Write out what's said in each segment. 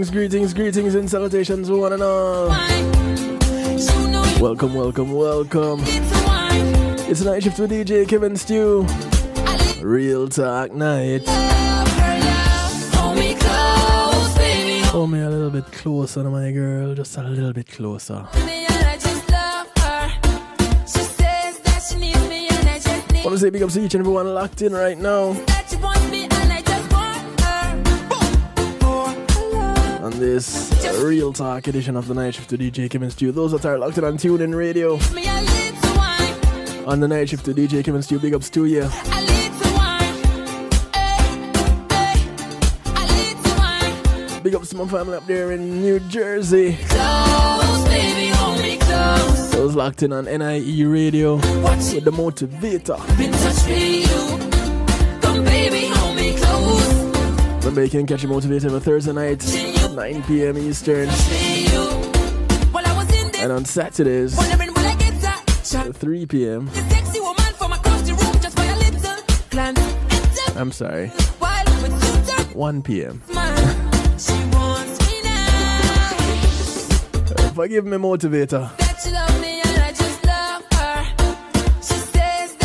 Greetings, greetings, greetings, and salutations, one and all. Welcome, welcome, welcome. It's a night shift with DJ Kevin Stew. Real talk night. Hold me a little bit closer to my girl, just a little bit closer. Wanna say big ups to each and everyone locked in right now. This real talk edition of the night shift to DJ Kevin Stew. Those that are locked in on TuneIn Radio. On the night shift to DJ Kevin Stew, big ups to you. Big ups to my family up there in New Jersey. Those locked in on NIE Radio with the motivator. Remember, you can catch your motivator every Thursday night, 9 p.m. Eastern. And on Saturdays, 3 p.m. I'm sorry, 1 p.m. Forgive me, motivator.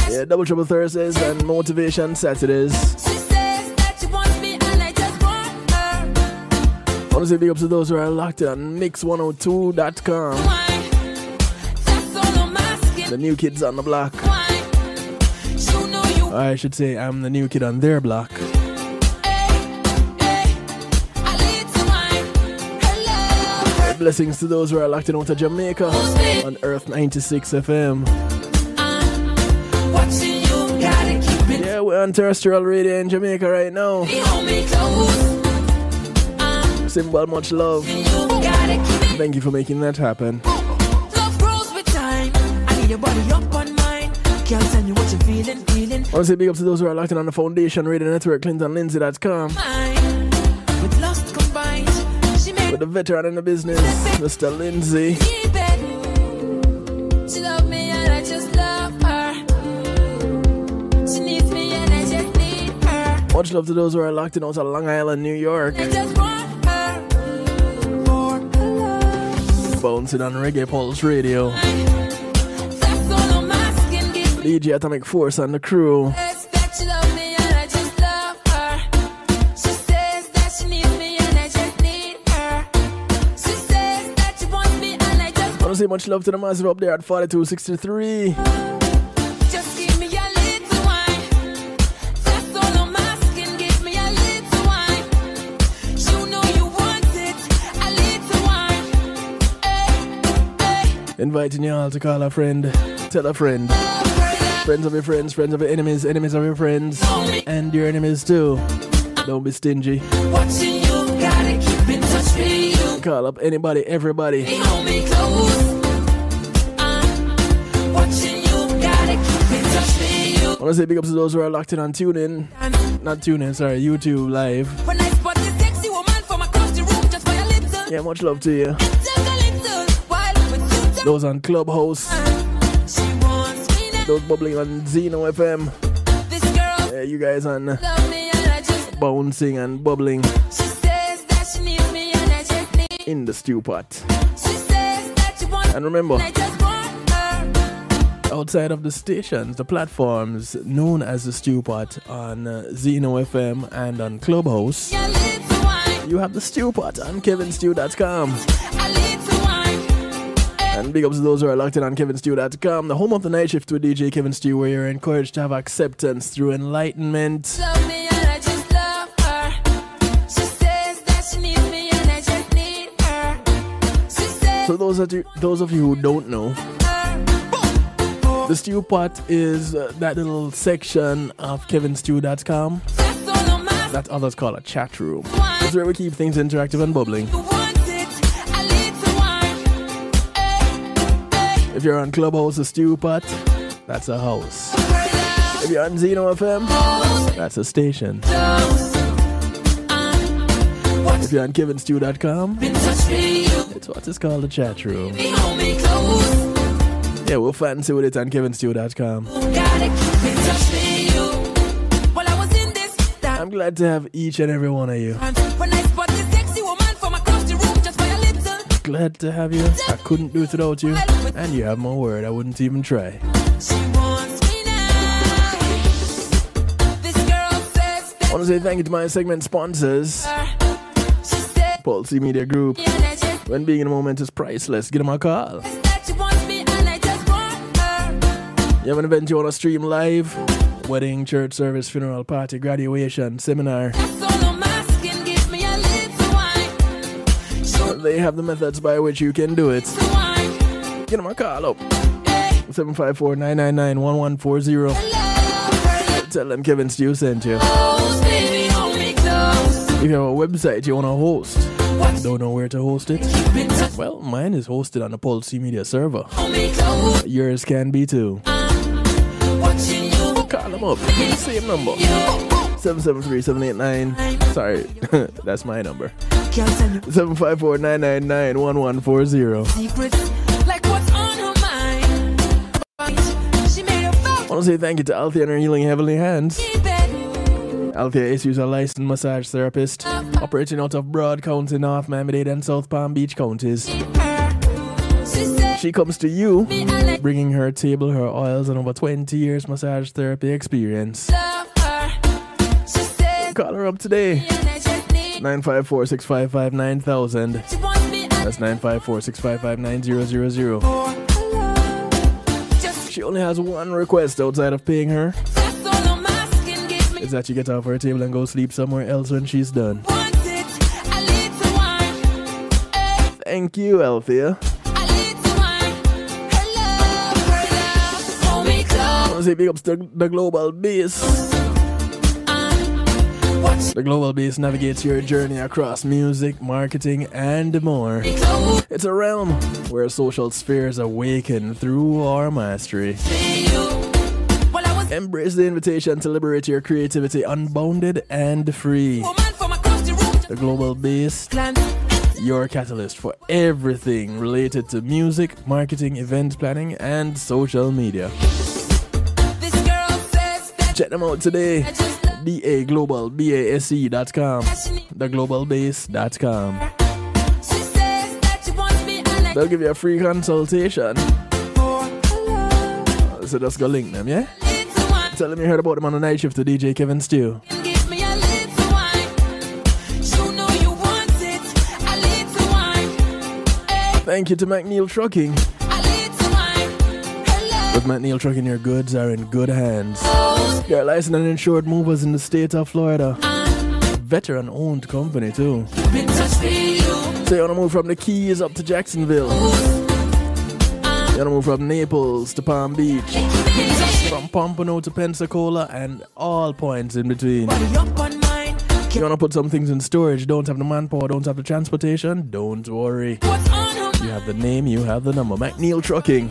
Yeah, double trouble Thursdays and motivation Saturdays. I want to say big ups to those who are locked in on mix102.com. The new kids on the block. I should say I'm the new kid on their block. Blessings to those who are locked in out of Jamaica on Earth 96 FM. Yeah, we're on terrestrial radio in Jamaica right now. Symbol, much love. Thank you for making that happen. I want to say big up to those who are locked in on the Foundation Radio Network, ClintonLindsay.com. With the veteran in the business, Mr. Lindsay. Much love to those who are locked in out of Long Island, New York. Bouncing on Reggae Pulse Radio. DJ Atomic Force and the crew. I want to say much love to the massive up there at 4263. Inviting you all to call a friend, tell a friend. Friends of your friends, friends of your enemies, enemies of your friends, and your enemies too. Don't be stingy. Call up anybody, everybody. I want to say big ups to those who are locked in on TuneIn. Not TuneIn, sorry, YouTube Live. Yeah, much love to you. Those on Clubhouse. Those bubbling on Zeno FM. Yeah, you guys on bouncing and bubbling in the stew pot. And remember, outside of the stations, the platforms known as the stew pot on uh, Zeno FM and on Clubhouse, you have the stew pot on kevinstew.com. And big ups to those who are locked in on kevinstew.com, the home of the night shift with DJ Kevin Stew, where you're encouraged to have acceptance through enlightenment. So those of you, those of you who don't know, the stew pot is uh, that little section of kevinstew.com that others call a chat room. It's where we keep things interactive and bubbling. If you're on Clubhouse, the stew pot, that's a house. If you're on Zeno FM, that's a station. If you're on kevinstew.com, it's what is called a chat room. Yeah, we'll fancy with it on kevinstew.com. I'm glad to have each and every one of you. Glad to have you. I couldn't do it without you. And you have my word, I wouldn't even try. I want to say thank you to my segment sponsors. Pulse Media Group. When being in a moment is priceless, give them a call. You have an event you want to stream live? Wedding, church service, funeral, party, graduation, seminar. They have the methods by which you can do it. Get them a call up. 754 999 1140. Tell them Kevin Stew sent you. If you have a website you want to host, don't know where to host it? Well, mine is hosted on the Pulse Media server. Yours can be too. Call them up. Same number. 773-789. Sorry, that's my number. 754-999-1140. I want to say thank you to Althea and her Healing Heavenly Hands. Althea is a licensed massage therapist operating out of Broward County, North Miami-Dade and South Palm Beach counties. She comes to you, bringing her table, her oils, and over 20 years massage therapy experience. Call her up today. 954 655 9000. That's 954 655 9000. She only has one request outside of paying her. Is that you get off her table and go sleep somewhere else when she's done. Thank you, Althea. I want to say big ups to the global base. The Global Base navigates your journey across music, marketing, and more. It's a realm where social spheres awaken through our mastery. Embrace the invitation to liberate your creativity unbounded and free. The Global Base, your catalyst for everything related to music, marketing, event planning, and social media. Check them out today. DA Global, B-A-S-E.com, theglobalbase.com. They'll give you a free consultation. So just go link them, yeah? Tell them you heard about them on the night shift to DJ Kevin Stew. Thank you to McNeil Trucking. With McNeil Trucking, your goods are in good hands. You're licensed and insured movers in the state of Florida. Veteran owned company, too. So you want to move from the Keys up to Jacksonville. You want to move from Naples to Palm Beach. From Pompano to Pensacola and all points in between. You want to put some things in storage, don't have the manpower, don't have the transportation? Don't worry. You have the name, you have the number. McNeil Trucking.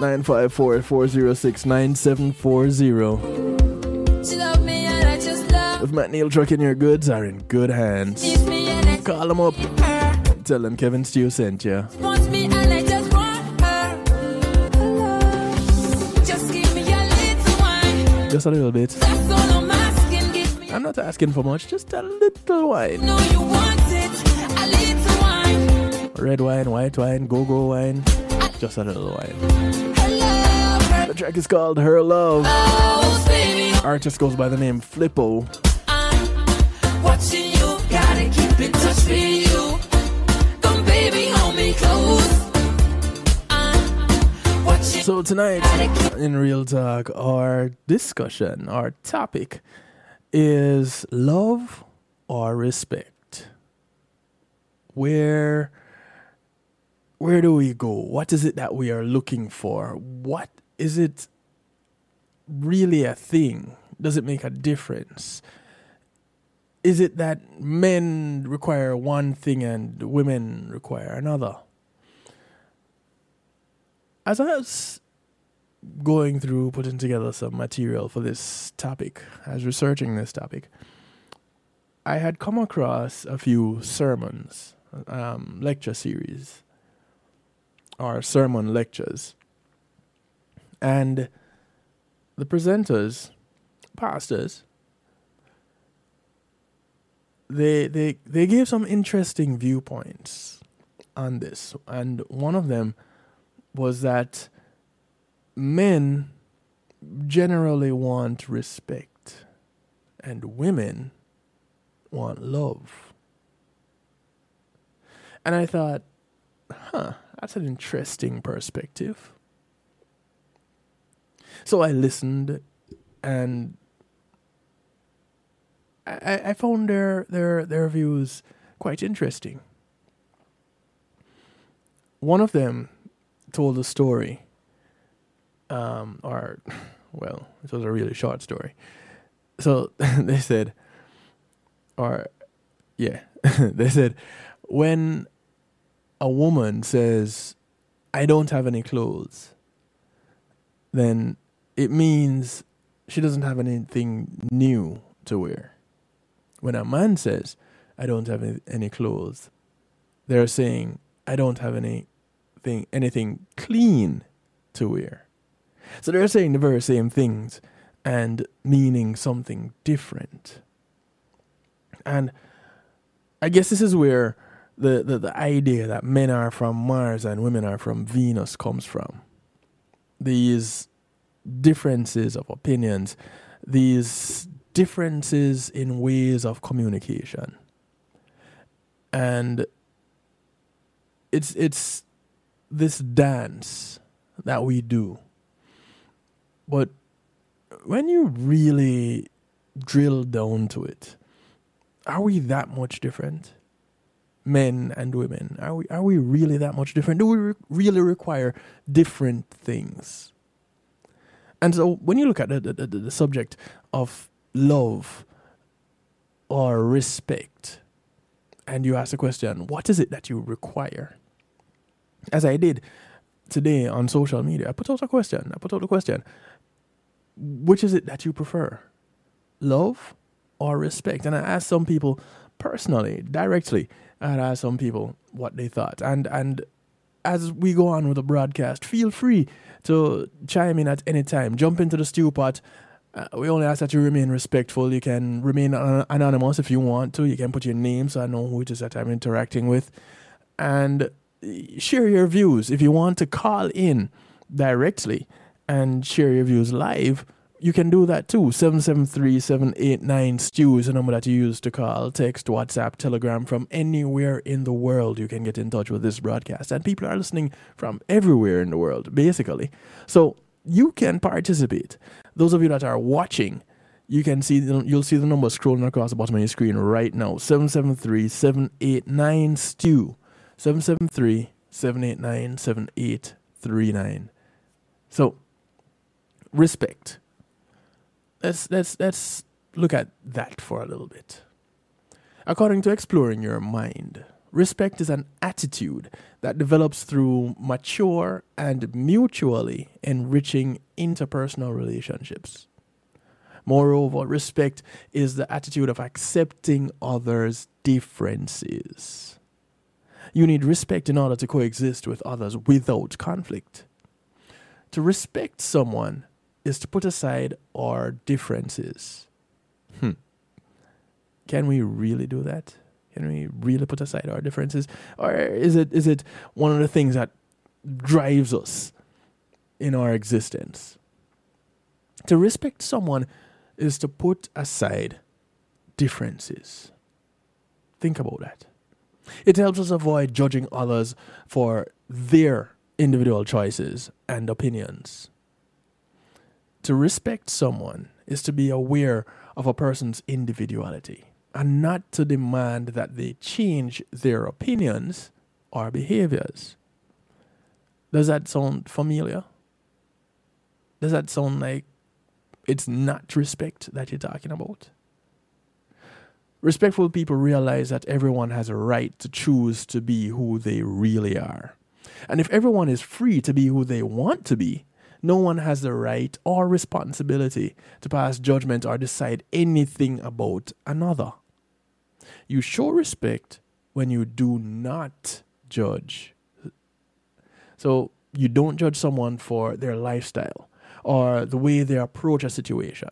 954 406 9740. With McNeil Trucking, your goods are in good hands. Call them up. Tell them Kevin Stew sent you. Just a little bit. I'm not asking for much, just a little wine. Red wine, white wine, go go wine. Just a little wine. Track is called Her Love. Oh, Artist goes by the name Flippo. Uh-huh. I'm watching you, gotta keep in touch with you. Come, baby, hold me close. Uh-huh. So tonight, in Real Talk, our discussion, our topic is love or respect. Where where do we go? What is it that we are looking for? What is it really a thing? Does it make a difference? Is it that men require one thing and women require another? As I was going through putting together some material for this topic, as researching this topic, I had come across a few sermons, um, lecture series, or sermon lectures and the presenters, pastors, they they they gave some interesting viewpoints on this, and one of them was that men generally want respect, and women want love. And I thought, huh, that's an interesting perspective. So I listened and I, I found their, their, their views quite interesting. One of them told a story, um, or, well, it was a really short story. So they said, or, yeah, they said, when a woman says, I don't have any clothes, then it means she doesn't have anything new to wear. When a man says, I don't have any, any clothes, they're saying, I don't have anything, anything clean to wear. So they're saying the very same things and meaning something different. And I guess this is where the, the, the idea that men are from Mars and women are from Venus comes from. These differences of opinions, these differences in ways of communication. And it's it's this dance that we do. But when you really drill down to it, are we that much different? men and women? Are we are we really that much different? Do we re- really require different things? And so when you look at the, the, the, the subject of love or respect, and you ask the question, what is it that you require? As I did today on social media, I put out a question. I put out a question. Which is it that you prefer? Love or respect? And I asked some people personally, directly, and asked some people what they thought. And and as we go on with the broadcast, feel free to chime in at any time. Jump into the stew pot. Uh, we only ask that you remain respectful. You can remain an- anonymous if you want to. You can put your name so I know who it is that I'm interacting with. And share your views. If you want to call in directly and share your views live, you can do that too. 773-789 stew is the number that you use to call, text, WhatsApp, Telegram from anywhere in the world. You can get in touch with this broadcast, and people are listening from everywhere in the world, basically. So you can participate. Those of you that are watching, you can see the, you'll see the number scrolling across the bottom of your screen right now. 773-789 stew. 773-789-7839. So respect let's let's let's look at that for a little bit. According to exploring your mind, respect is an attitude that develops through mature and mutually enriching interpersonal relationships. Moreover, respect is the attitude of accepting others' differences. You need respect in order to coexist with others without conflict. To respect someone is to put aside our differences. Hmm. Can we really do that? Can we really put aside our differences? Or is it is it one of the things that drives us in our existence? To respect someone is to put aside differences. Think about that. It helps us avoid judging others for their individual choices and opinions. To respect someone is to be aware of a person's individuality and not to demand that they change their opinions or behaviors. Does that sound familiar? Does that sound like it's not respect that you're talking about? Respectful people realize that everyone has a right to choose to be who they really are. And if everyone is free to be who they want to be, no one has the right or responsibility to pass judgment or decide anything about another. You show respect when you do not judge. So you don't judge someone for their lifestyle or the way they approach a situation,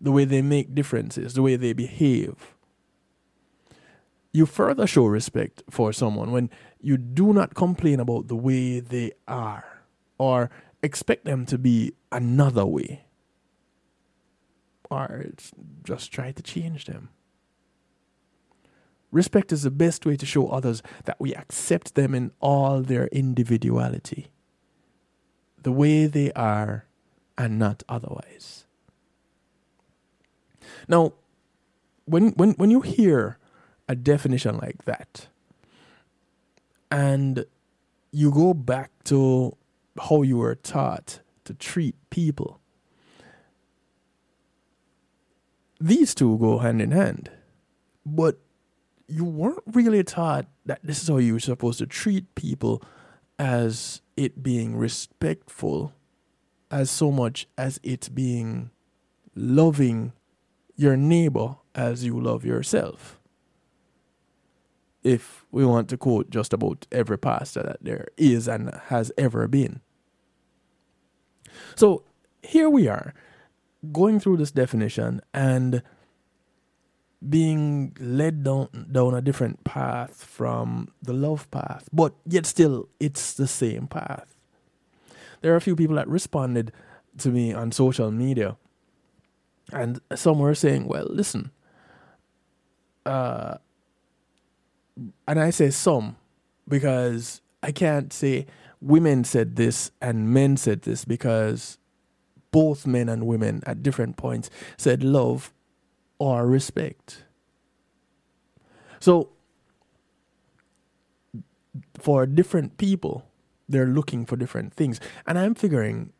the way they make differences, the way they behave. You further show respect for someone when you do not complain about the way they are or expect them to be another way or just try to change them. Respect is the best way to show others that we accept them in all their individuality, the way they are, and not otherwise. Now, when, when, when you hear a definition like that, and you go back to how you were taught to treat people, these two go hand in hand. But you weren't really taught that this is how you're supposed to treat people as it being respectful as so much as it being loving your neighbor as you love yourself. If we want to quote just about every pastor that there is and has ever been. So here we are going through this definition and being led down down a different path from the love path, but yet still it's the same path. There are a few people that responded to me on social media, and some were saying, "Well, listen," uh, and I say some because I can't say women said this and men said this because both men and women at different points said love or respect. So, for different people, they're looking for different things. And I'm figuring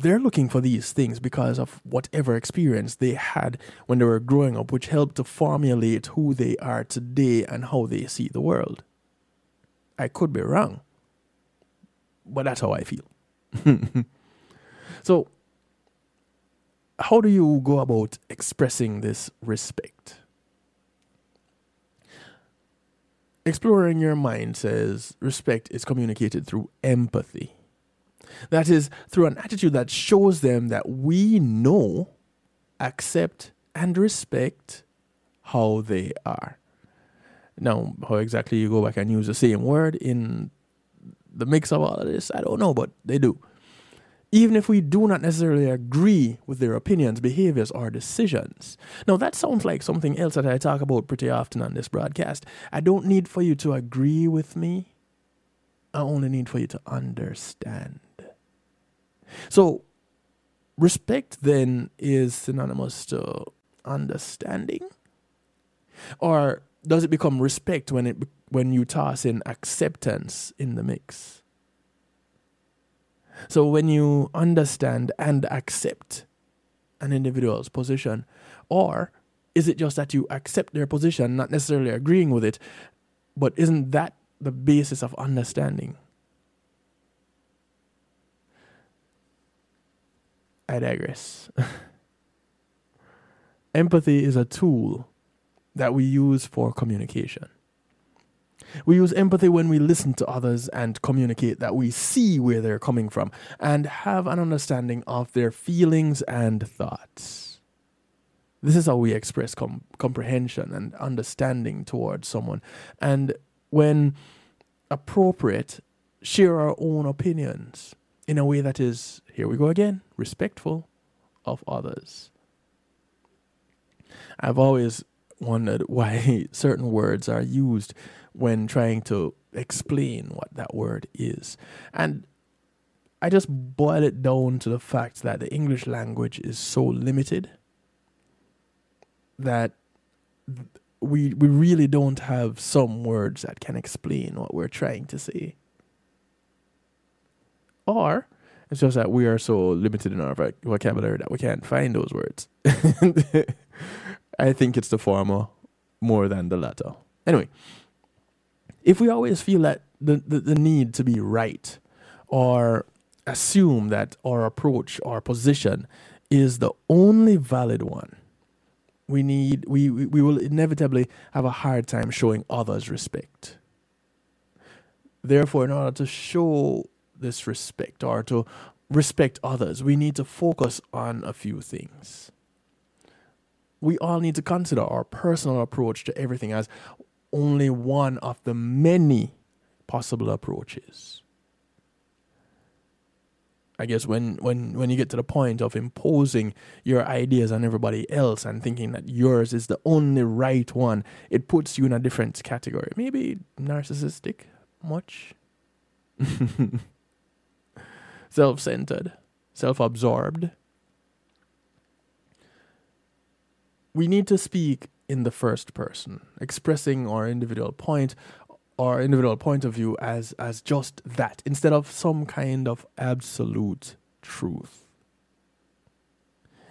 they're looking for these things because of whatever experience they had when they were growing up, which helped to formulate who they are today and how they see the world. I could be wrong, but that's how I feel. so, how do you go about expressing this respect? Exploring your mind says respect is communicated through empathy. That is, through an attitude that shows them that we know, accept, and respect how they are. Now, how exactly you go back and use the same word in the mix of all of this, I don't know, but they do even if we do not necessarily agree with their opinions, behaviors, or decisions. Now, that sounds like something else that I talk about pretty often on this broadcast. I don't need for you to agree with me, I only need for you to understand. So, respect then is synonymous to understanding? Or does it become respect when, it, when you toss in acceptance in the mix? So when you understand and accept an individual's position, or is it just that you accept their position, not necessarily agreeing with it, but isn't that the basis of understanding? I digress. Empathy is a tool that we use for communication. We use empathy when we listen to others and communicate that we see where they're coming from and have an understanding of their feelings and thoughts. This is how we express com- comprehension and understanding towards someone. And when appropriate, share our own opinions in a way that is, here we go again, respectful of others. I've always wondered why certain words are used when trying to explain what that word is. And I just boil it down to the fact that the English language is so limited that we we really don't have some words that can explain what we're trying to say. Or it's just that we are so limited in our vocabulary that we can't find those words. I think it's the former more than the latter. Anyway, if we always feel that the, the, the need to be right or assume that our approach our position is the only valid one we need we, we, we will inevitably have a hard time showing others respect therefore in order to show this respect or to respect others we need to focus on a few things we all need to consider our personal approach to everything as only one of the many possible approaches. I guess when, when, when you get to the point of imposing your ideas on everybody else and thinking that yours is the only right one, it puts you in a different category. Maybe narcissistic, much. self centered, self absorbed. We need to speak in the first person, expressing our individual point our individual point of view as as just that instead of some kind of absolute truth.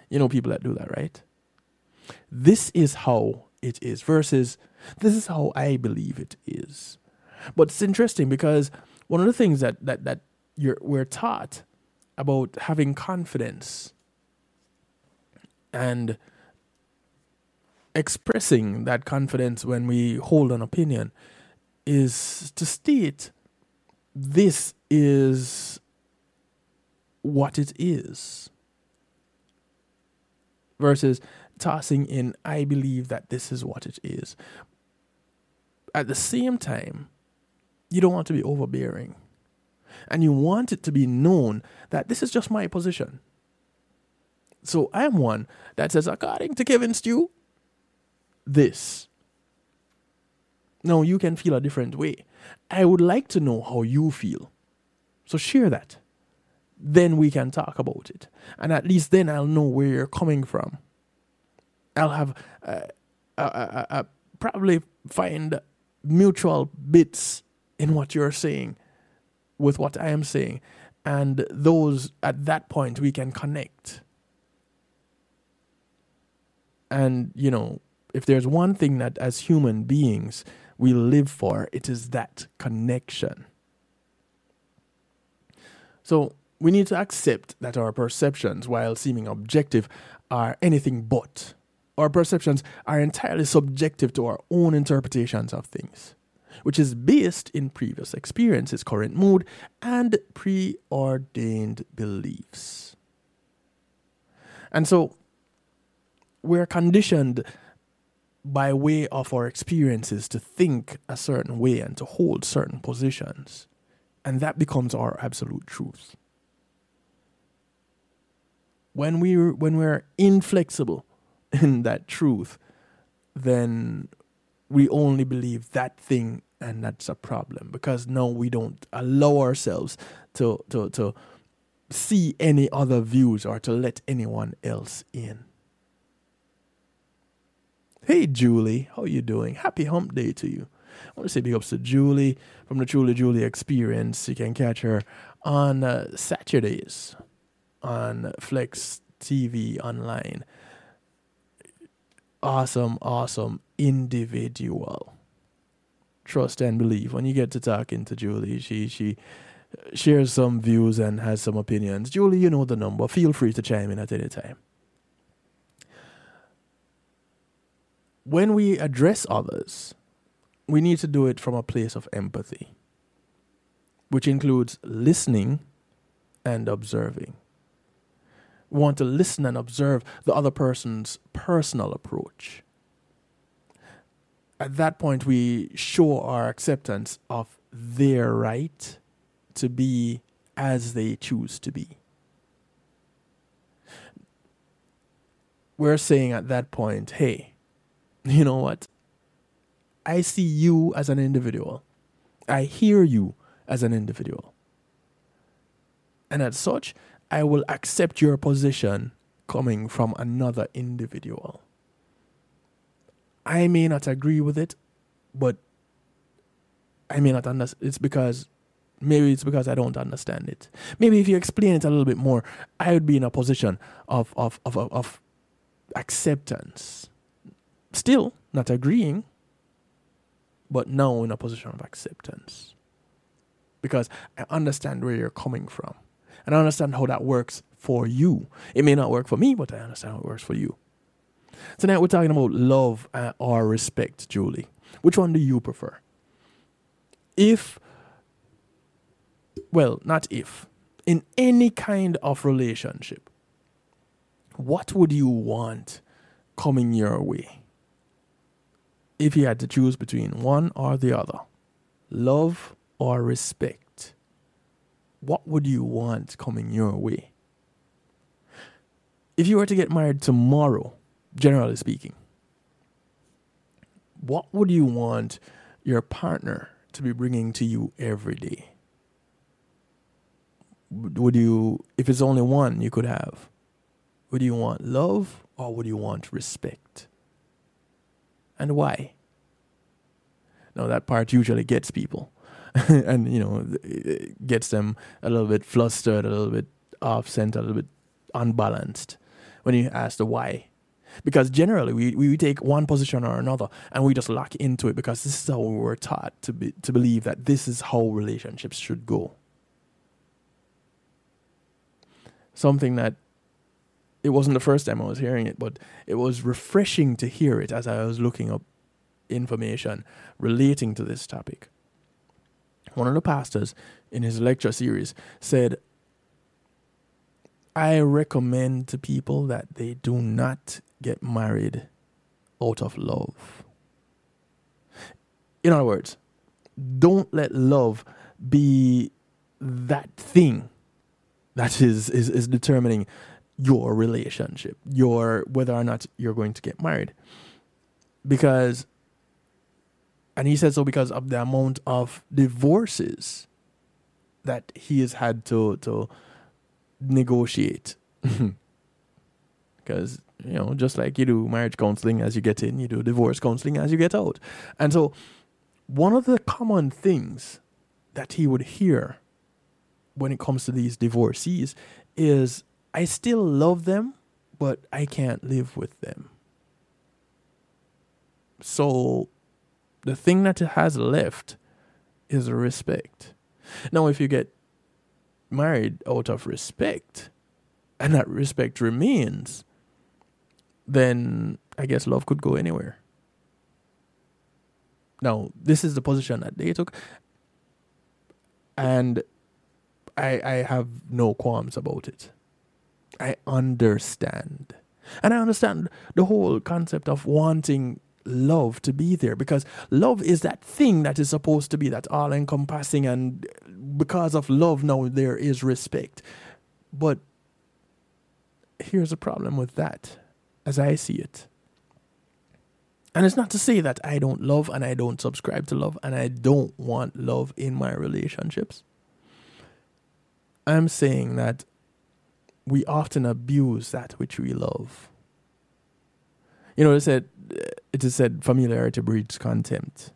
You know people that do that, right? This is how it is versus this is how I believe it is. But it's interesting because one of the things that that that you're we're taught about having confidence and expressing that confidence when we hold an opinion is to state this is what it is versus tossing in I believe that this is what it is. At the same time, you don't want to be overbearing. And you want it to be known that this is just my position. So I am one that says, according to Kevin Stew, this now you can feel a different way. I would like to know how you feel. So share that. Then we can talk about it. And at least then I'll know where you're coming from. I'll have uh, uh, uh, probably find mutual bits in what you're saying with what I am saying. And those at that point we can connect. And, you know, if there's one thing that as human beings we live for. It is that connection. So we need to accept that our perceptions, while seeming objective, are anything but. Our perceptions are entirely subjective to our own interpretations of things, which is based in previous experiences, current mood, and preordained beliefs. And so we're conditioned by way of our experiences to think a certain way and to hold certain positions. And that becomes our absolute truth. When we when we're inflexible in that truth, then we only believe that thing and that's a problem because now we don't allow ourselves to to to see any other views or to let anyone else in. Hey, Julie, how you doing? Happy hump day to you. I want to say big ups to Julie from the Truly Julie Experience. You can catch her on uh, Saturdays on Flex TV online. Awesome, awesome individual. Trust and believe. When you get to talking to Julie, she she shares some views and has some opinions. Julie, you know the number. Feel free to chime in at any time. when we address others, we need to do it from a place of empathy, which includes listening and observing. We want to listen and observe the other person's personal approach. At that point, we show our acceptance of their right to be as they choose to be. We're saying at that point, hey, you know what? I see you as an individual. I hear you as an individual. And as such, I will accept your position coming from another individual. I may not agree with it, but I may not understand. It's because maybe it's because I don't understand it. Maybe if you explain it a little bit more, I would be in a position of of of, of acceptance. Still not agreeing, but now in a position of acceptance. Because I understand where you're coming from. And I understand how that works for you. It may not work for me, but I understand how it works for you. Tonight we're talking about love or respect, Julie. Which one do you prefer? If, well, not if, in any kind of relationship, what would you want coming your way? if you had to choose between one or the other, love or respect, what would you want coming your way? If you were to get married tomorrow, generally speaking, what would you want your partner to be bringing to you every day? Would you, if it's only one you could have, would you want love or would you want respect? And why? Now, that part usually gets people and, you know, it gets them a little bit flustered, a little bit off center, a little bit unbalanced when you ask the why. Because generally we, we take one position or another and we just lock into it because this is how we were taught to be, to believe that this is how relationships should go. Something that it wasn't the first time I was hearing it, but it was refreshing to hear it as I was looking up information relating to this topic. One of the pastors in his lecture series said, I recommend to people that they do not get married out of love. In other words, don't let love be that thing that is, is, is determining your relationship, your whether or not you're going to get married. Because and he said so because of the amount of divorces that he has had to to negotiate. because you know, just like you do marriage counseling as you get in, you do divorce counseling as you get out. And so, one of the common things that he would hear when it comes to these divorcees is I still love them, but I can't live with them. So the thing that it has left is respect. Now, if you get married out of respect and that respect remains, then I guess love could go anywhere. Now, this is the position that they took, and I I have no qualms about it. I understand. And I understand the whole concept of wanting love to be there because love is that thing that is supposed to be that all encompassing and because of love now there is respect but here's a problem with that as i see it and it's not to say that i don't love and i don't subscribe to love and i don't want love in my relationships i'm saying that we often abuse that which we love you know, they said it is said familiarity breeds contempt.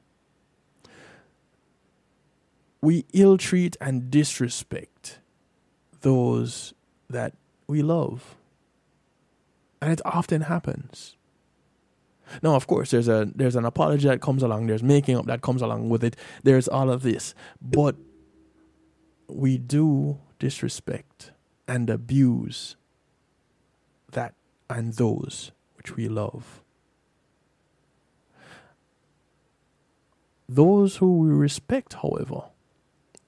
We ill treat and disrespect those that we love. And it often happens. Now, of course, there's a there's an apology that comes along, there's making up that comes along with it, there's all of this. But we do disrespect and abuse that and those which we love. Those who we respect, however,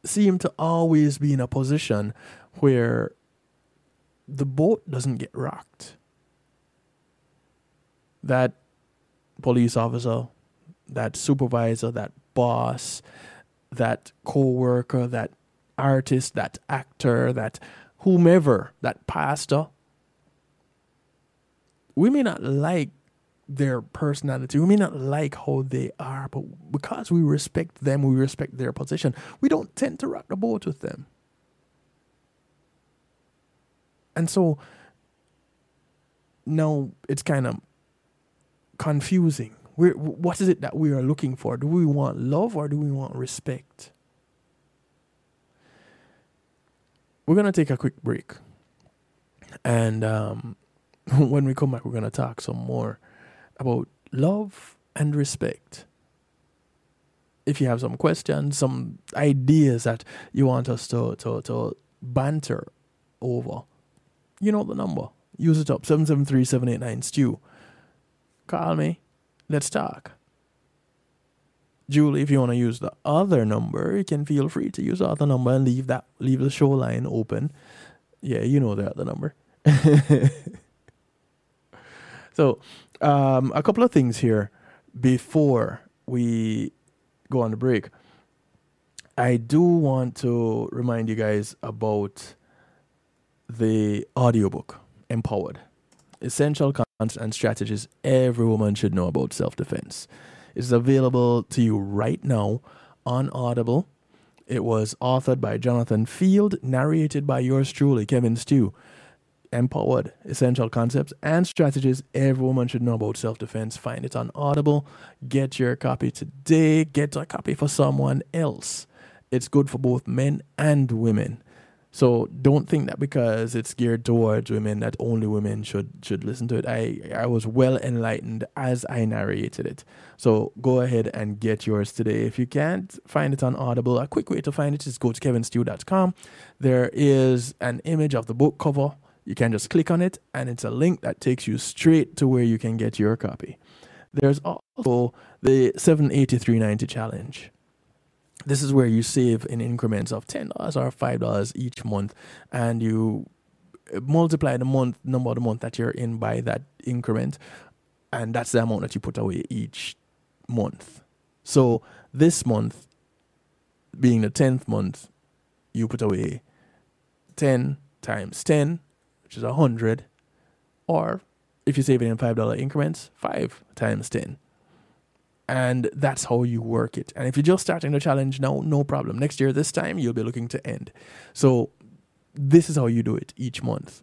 seem to always be in a position where the boat doesn't get rocked. That police officer, that supervisor, that boss, that co worker, that artist, that actor, that whomever, that pastor, we may not like their personality. We may not like how they are, but because we respect them, we respect their position, we don't tend to rock the boat with them. And so now it's kind of confusing. We're, what is it that we are looking for? Do we want love or do we want respect? We're going to take a quick break. And um, when we come back, we're going to talk some more about love and respect. If you have some questions, some ideas that you want us to, to, to banter over, you know the number. Use it up 773 789 Stew. Call me. Let's talk. Julie, if you want to use the other number, you can feel free to use the other number and leave that leave the show line open. Yeah, you know the other number. so, um, a couple of things here before we go on the break, I do want to remind you guys about the audiobook, Empowered Essential Concepts and Strategies Every Woman Should Know About Self Defense. It's available to you right now on Audible. It was authored by Jonathan Field, narrated by yours truly, Kevin Stew. Empowered Essential Concepts and Strategies Every Woman Should Know About Self Defense. Find it on Audible. Get your copy today. Get a copy for someone else. It's good for both men and women. So don't think that because it's geared towards women that only women should should listen to it. I I was well enlightened as I narrated it. So go ahead and get yours today. If you can't find it on Audible, a quick way to find it is go to kevinstew.com. There is an image of the book cover. You can just click on it and it's a link that takes you straight to where you can get your copy. There's also the 783.90 challenge this is where you save in increments of $10 or $5 each month and you uh, multiply the month number of the month that you're in by that increment and that's the amount that you put away each month. So this month being the 10th month you put away 10 times 10 which is 100 or if you save it in $5 increments 5 times 10 and that's how you work it. And if you're just starting the challenge now, no problem. Next year, this time, you'll be looking to end. So, this is how you do it each month.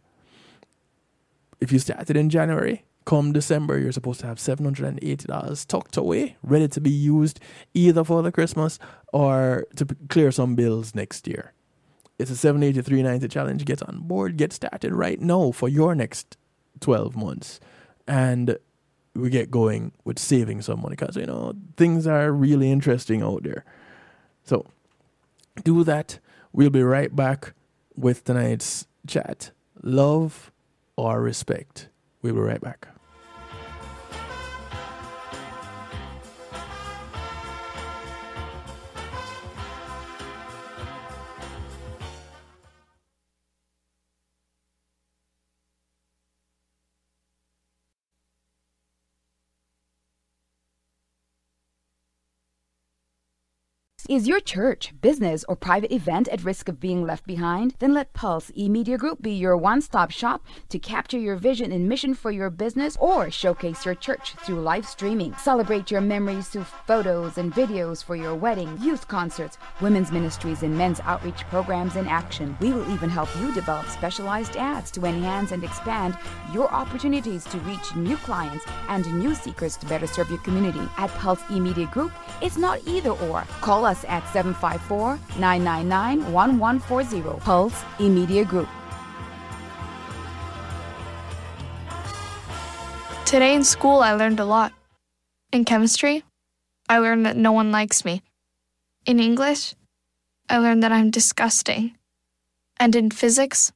If you started in January, come December, you're supposed to have $780 tucked away, ready to be used either for the Christmas or to clear some bills next year. It's a 783.90 challenge. Get on board, get started right now for your next 12 months. And we get going with saving some money because you know things are really interesting out there. So do that. We'll be right back with tonight's chat. Love or respect. We'll be right back. Is your church, business, or private event at risk of being left behind? Then let Pulse eMedia Group be your one stop shop to capture your vision and mission for your business or showcase your church through live streaming. Celebrate your memories through photos and videos for your wedding, youth concerts, women's ministries, and men's outreach programs in action. We will even help you develop specialized ads to enhance and expand your opportunities to reach new clients and new seekers to better serve your community. At Pulse eMedia Group, it's not either or. Call us at 754 999 1140. Pulse eMedia Group. Today in school, I learned a lot. In chemistry, I learned that no one likes me. In English, I learned that I'm disgusting. And in physics,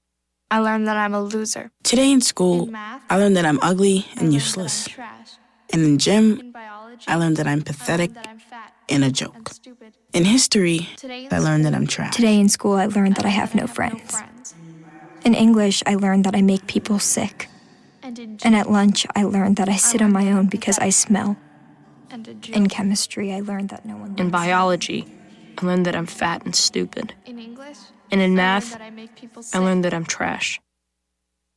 I learned that I'm a loser. Today in school, in math, I learned that I'm ugly and useless. And in gym, in biology, I learned that I'm pathetic and a joke. In history, I learned that I'm trash. Today in school, I learned that I have no friends. In English, I learned that I make people sick. And at lunch, I learned that I sit on my own because I smell. In chemistry, I learned that no one. In biology, I learned that I'm fat and stupid. In English, and in math, I learned that I'm trash.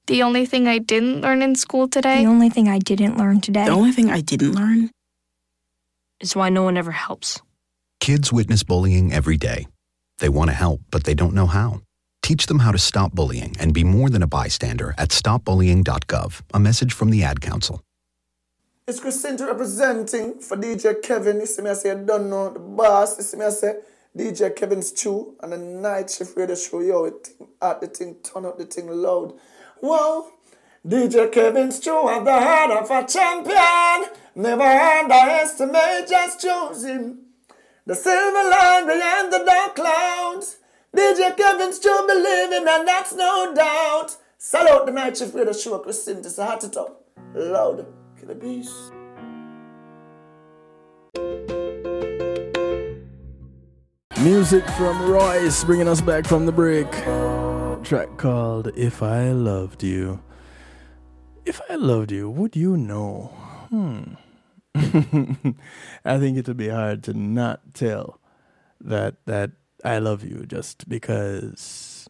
The only thing I didn't learn in school today. The only thing I didn't learn today. The only thing I didn't learn is why no one ever helps. Kids witness bullying every day. They want to help, but they don't know how. Teach them how to stop bullying and be more than a bystander at stopbullying.gov. A message from the Ad Council. It's Christine representing for DJ Kevin. You see me, I say, I don't know the boss. You see me, I say, DJ Kevin Stew and the night shift radio show. Yo, it at the thing, turn up the thing loud. Whoa. DJ Kevin Stew have the heart of a champion. Never underestimate, just choose him. The silver line behind the dark clouds. DJ Kevin Stew believe him, and that's no doubt. Salute the night shift radio show, Christine. A heart it up. Loud. Kill the beast. Music from Royce bringing us back from the break. track called If I Loved You. If I loved you, would you know? Hmm. I think it would be hard to not tell that that I love you just because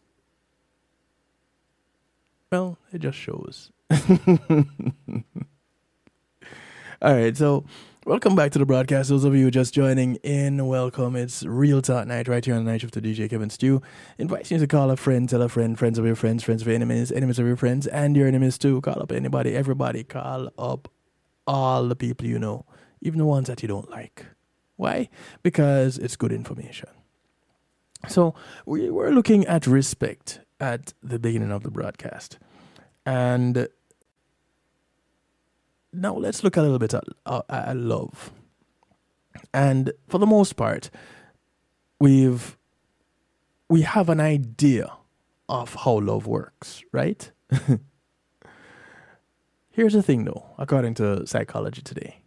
well, it just shows. All right, so welcome back to the broadcast. Those of you just joining in, welcome. It's Real Talk Night right here on the night shift to DJ Kevin Stew. Inviting you to call a friend, tell a friend, friends of your friends, friends of your enemies, enemies of your friends, and your enemies too. Call up anybody, everybody. Call up all the people you know, even the ones that you don't like. Why? Because it's good information. So we were looking at respect at the beginning of the broadcast. And now let's look a little bit at, uh, at love. And for the most part, we've we have an idea of how love works, right? Here's the thing though, according to Psychology Today.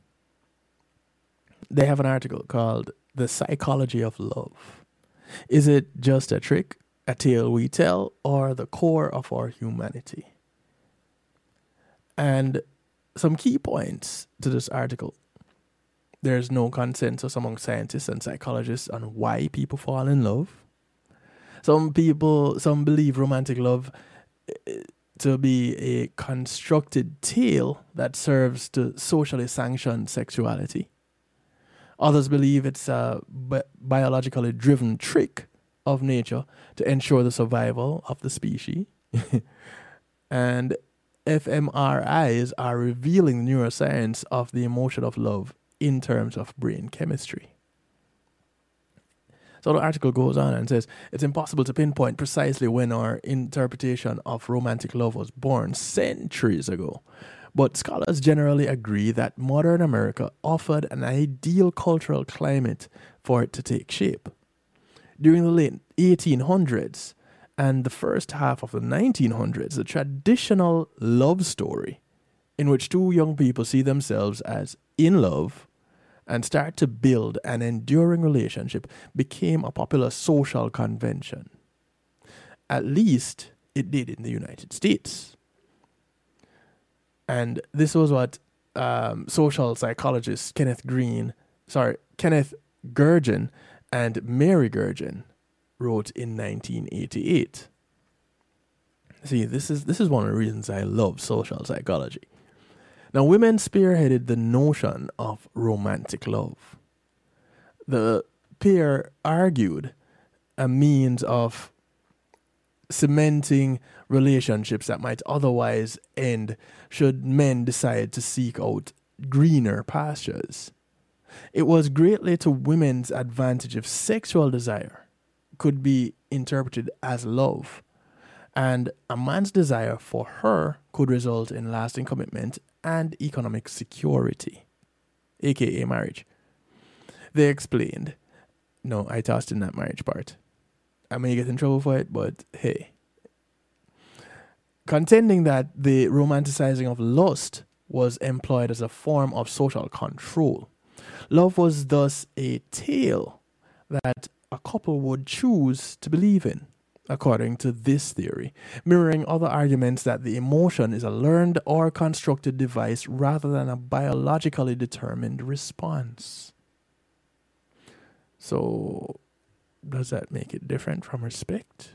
They have an article called The Psychology of Love. Is it just a trick, a tale we tell, or the core of our humanity? And some key points to this article. There's no consensus among scientists and psychologists on why people fall in love. Some people, some believe romantic love eh, to be a constructed tale that serves to socially sanction sexuality. Others believe it's a bi- biologically driven trick of nature to ensure the survival of the species. and fMRIs are revealing neuroscience of the emotion of love in terms of brain chemistry. So the article goes on and says it's impossible to pinpoint precisely when our interpretation of romantic love was born centuries ago. But scholars generally agree that modern America offered an ideal cultural climate for it to take shape. During the late 1800s, and the first half of the 1900s, a traditional love story in which two young people see themselves as in love and start to build an enduring relationship became a popular social convention. At least it did in the United States. And this was what um, social psychologist Kenneth Green, sorry, Kenneth Gergen and Mary Gergen wrote in 1988. See, this is this is one of the reasons I love social psychology. Now, women spearheaded the notion of romantic love. The pair argued a means of cementing relationships that might otherwise end should men decide to seek out greener pastures. It was greatly to women's advantage if sexual desire could be interpreted as love. And a man's desire for her could result in lasting commitment and economic security, aka marriage. They explained, no, I tossed in that marriage part. I may get in trouble for it, but hey. Contending that the romanticizing of lust was employed as a form of social control. Love was thus a tale that a couple would choose to believe in, according to this theory, mirroring other arguments that the emotion is a learned or constructed device rather than a biologically determined response. So, does that make it different from respect?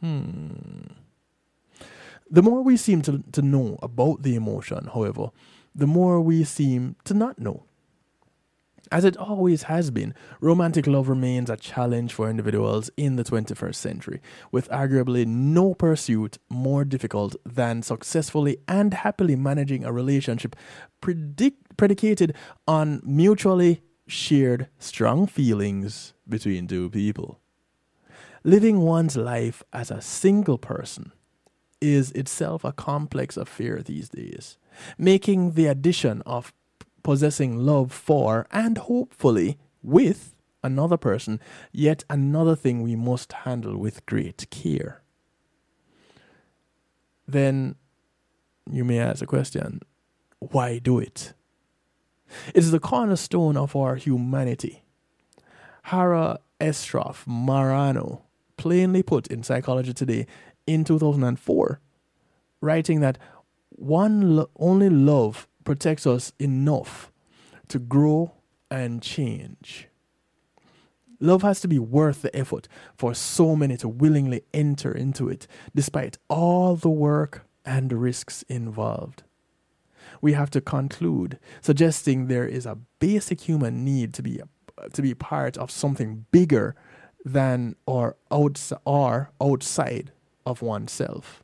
Hmm. The more we seem to, to know about the emotion, however, the more we seem to not know. As it always has been, romantic love remains a challenge for individuals in the 21st century, with arguably no pursuit more difficult than successfully and happily managing a relationship predict- predicated on mutually shared strong feelings between two people. Living one's life as a single person is itself a complex affair these days, making the addition of possessing love for and hopefully with another person, yet another thing we must handle with great care. Then you may ask a question why do it? It is the cornerstone of our humanity. Hara Estroff Marano plainly put in Psychology Today in 2004, writing that one lo- only love protects us enough to grow and change. Love has to be worth the effort for so many to willingly enter into it, despite all the work and risks involved. We have to conclude, suggesting there is a basic human need to be to be part of something bigger than or, outs- or outside of oneself.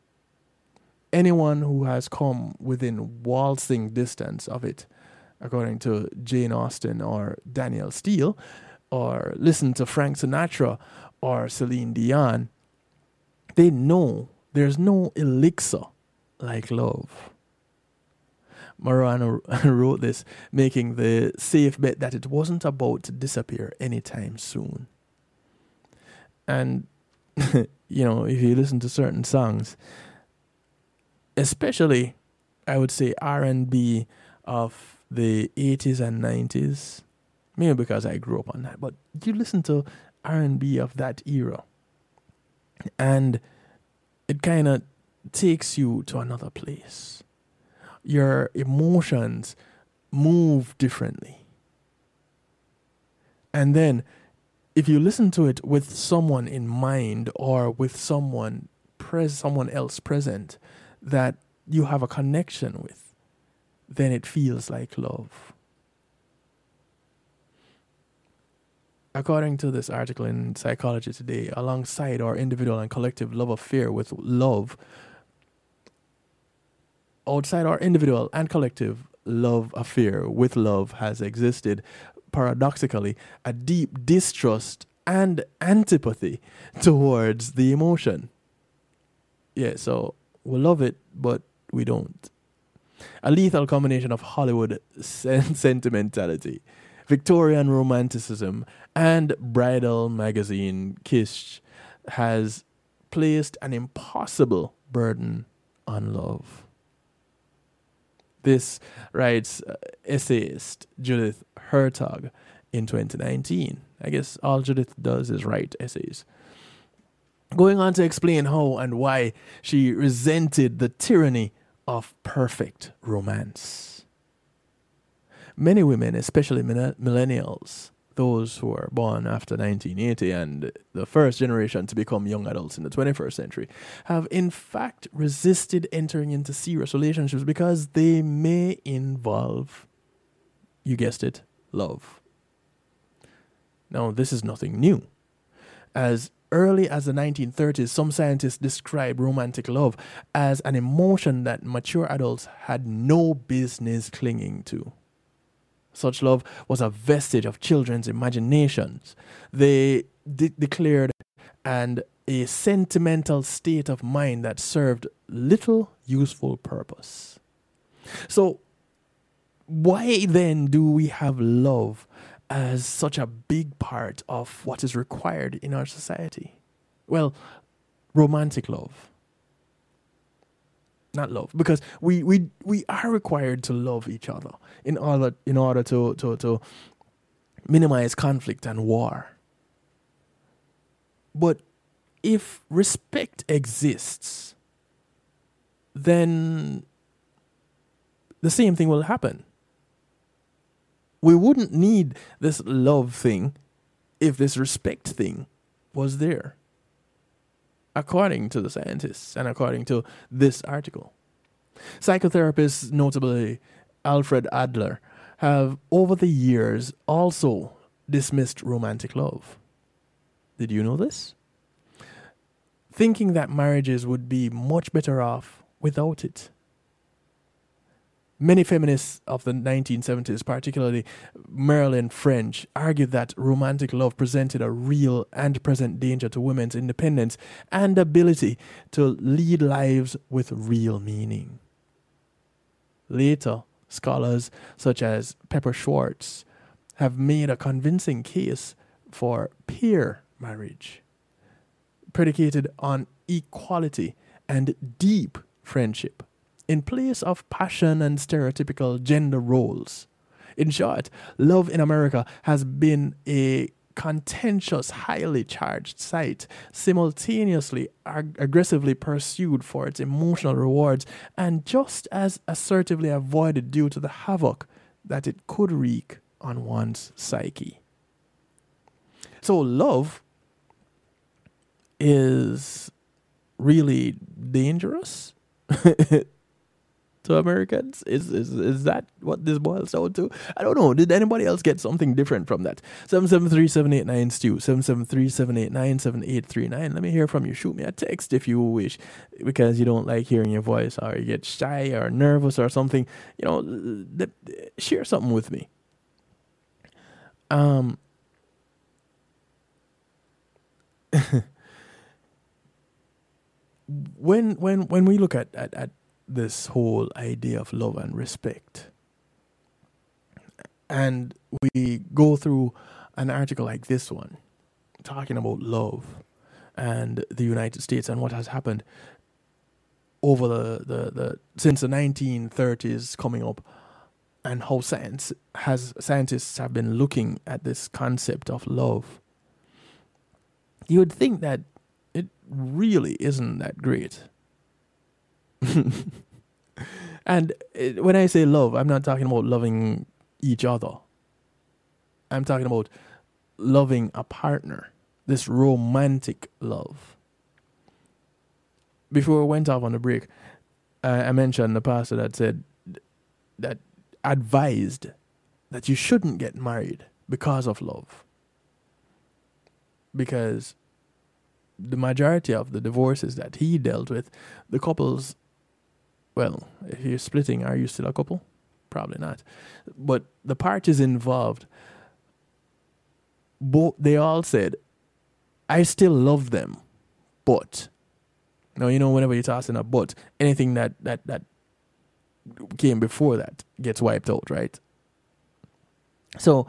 Anyone who has come within waltzing distance of it, according to Jane Austen or Danielle Steel, or listen to Frank Sinatra or Celine Dion, they know there's no elixir like love. Marano wrote this, making the safe bet that it wasn't about to disappear anytime soon. And, you know, if you listen to certain songs, especially, I would say R&B of the 80s and 90s, maybe because I grew up on that, but you listen to R&B of that era, and it kind of takes you to another place. Your emotions move differently. And then, if you listen to it with someone in mind or with someone pres someone else present that you have a connection with, then it feels like love. According to this article in Psychology Today, alongside our individual and collective love affair with love, outside our individual and collective love affair with love has existed, paradoxically, a deep distrust and antipathy towards the emotion. Yeah, so we love it, but we don't. A lethal combination of Hollywood sen- sentimentality Victorian romanticism and bridal magazine Kitsch has placed an impossible burden on love. This writes uh, essayist Judith Hertog in 2019. I guess all Judith does is write essays. Going on to explain how and why she resented the tyranny of perfect romance many women, especially millennials, those who are born after 1980 and the first generation to become young adults in the 21st century, have in fact resisted entering into serious relationships because they may involve, you guessed it, love. Now, this is nothing new. As early as the 1930s, some scientists described romantic love as an emotion that mature adults had no business clinging to. Such love was a vestige of children's imaginations. They de- declared and a sentimental state of mind that served little useful purpose. So, why then do we have love as such a big part of what is required in our society? Well, romantic love. Not love because we we we are required to love each other in order in order to to to minimize conflict and war. But if respect exists then the same thing will happen we wouldn't need this love thing if this respect thing was there according to the scientists and according to this article. Psychotherapists, notably Alfred Adler, have over the years also dismissed romantic love. Did you know this? Thinking that marriages would be much better off without it. Many feminists of the 1970s, particularly Marilyn French, argued that romantic love presented a real and present danger to women's independence and ability to lead lives with real meaning. Later, scholars such as Pepper Schwartz have made a convincing case for peer marriage, predicated on equality and deep friendship in place of passion and stereotypical gender roles. In short, love in America has been a contentious, highly charged site, simultaneously ag- aggressively pursued for its emotional rewards and just as assertively avoided due to the havoc that it could wreak on one's psyche. So, love is really dangerous to Americans? Is, is is that what this boils down to? I don't know. Did anybody else get something different from that? 773-789 Stu, 773 Let me hear from you. Shoot me a text if you wish, because you don't like hearing your voice or you get shy or nervous or something. You know, share something with me. Um, when when when we look at, at, at this whole idea of love and respect. And we go through an article like this one, talking about love and the United States and what has happened over the, the, the since the 1930s coming up and how science has scientists have been looking at this concept of love you would think that it really isn't that great and it, when I say love, I'm not talking about loving each other. I'm talking about loving a partner, this romantic love. Before we went off on the break, uh, I mentioned the pastor that said that advised that you shouldn't get married because of love. Because the majority of the divorces that he dealt with, the couples well, if you're splitting, are you still a couple? Probably not. But the parties involved, both they all said, I still love them, but now you know whenever you're tossing a but, anything that that that came before that gets wiped out, right? So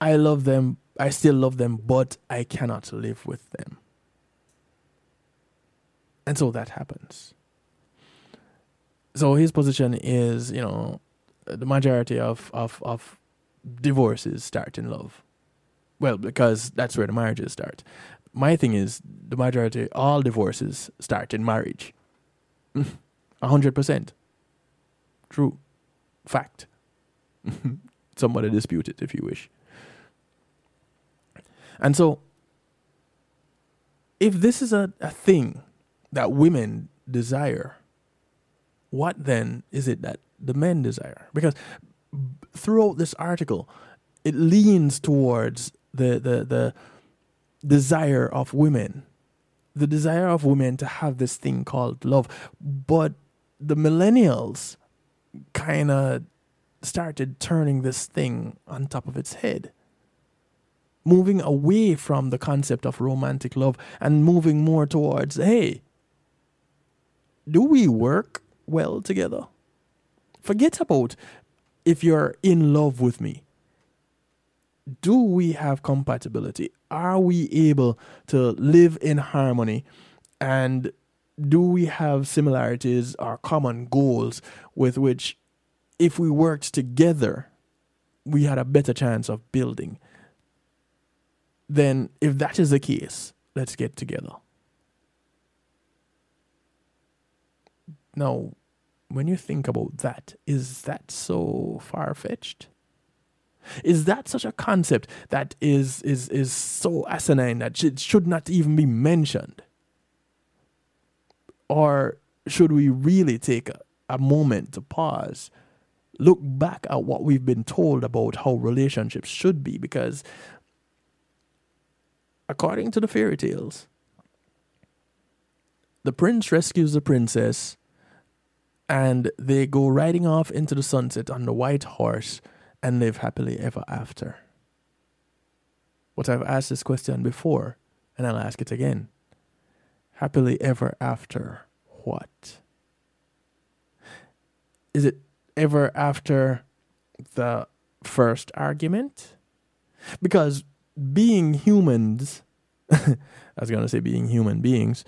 I love them, I still love them, but I cannot live with them. And so that happens so his position is, you know, the majority of, of, of divorces start in love. Well, because that's where the marriages start. My thing is the majority, all divorces start in marriage. A hundred percent. True. Fact. Somebody dispute it if you wish. And so, if this is a, a thing that women desire, what then is it that the men desire? Because throughout this article, it leans towards the, the, the desire of women, the desire of women to have this thing called love. But the millennials kind of started turning this thing on top of its head. Moving away from the concept of romantic love and moving more towards, hey, do we work well together. Forget about if you're in love with me. Do we have compatibility? Are we able to live in harmony? And do we have similarities or common goals with which, if we worked together, we had a better chance of building? Then, if that is the case, let's get together. Now, when you think about that, is that so far fetched? Is that such a concept that is, is, is so asinine that it should not even be mentioned? Or should we really take a, a moment to pause, look back at what we've been told about how relationships should be? Because according to the fairy tales, the prince rescues the princess and they go riding off into the sunset on the white horse and live happily ever after. But I've asked this question before, and I'll ask it again. Happily ever after what? Is it ever after the first argument? Because being humans, I was going to say being human beings,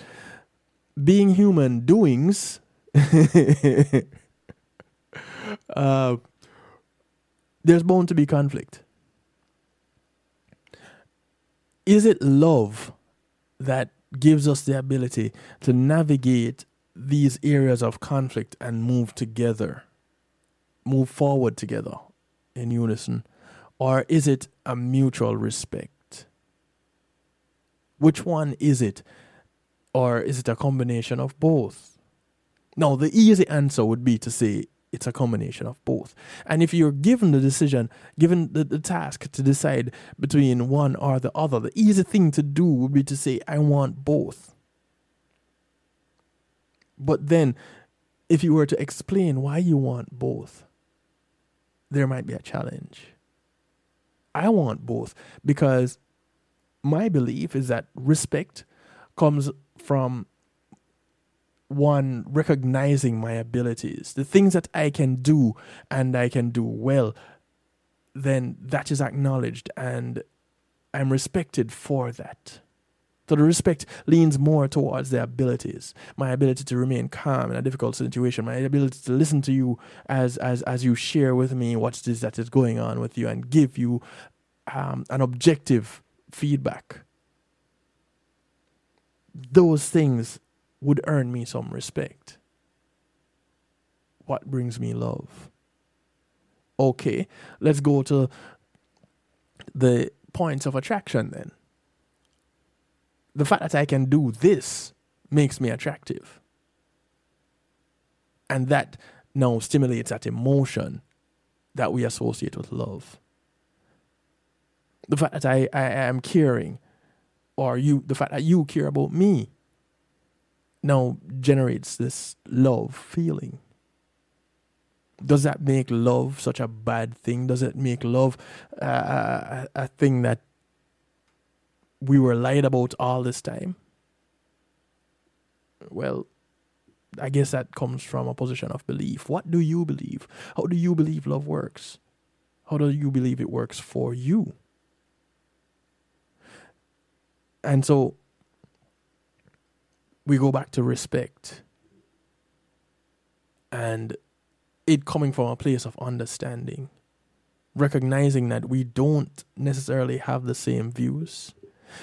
being human doings uh, there's bound to be conflict. Is it love that gives us the ability to navigate these areas of conflict and move together, move forward together in unison? Or is it a mutual respect? Which one is it? Or is it a combination of both? Now, the easy answer would be to say it's a combination of both. And if you're given the decision, given the, the task to decide between one or the other, the easy thing to do would be to say, I want both. But then, if you were to explain why you want both, there might be a challenge. I want both because my belief is that respect comes from one recognizing my abilities, the things that I can do and I can do well, then that is acknowledged and I'm respected for that. So the respect leans more towards the abilities, my ability to remain calm in a difficult situation, my ability to listen to you as as as you share with me what it is that is going on with you and give you um, an objective feedback. Those things would earn me some respect. What brings me love? Okay, let's go to the points of attraction then. The fact that I can do this makes me attractive. And that now stimulates that emotion that we associate with love. The fact that I, I am caring, or you, the fact that you care about me, now generates this love feeling. Does that make love such a bad thing? Does it make love uh, a, a thing that we were lied about all this time? Well, I guess that comes from a position of belief. What do you believe? How do you believe love works? How do you believe it works for you? And so we go back to respect and it coming from a place of understanding, recognizing that we don't necessarily have the same views,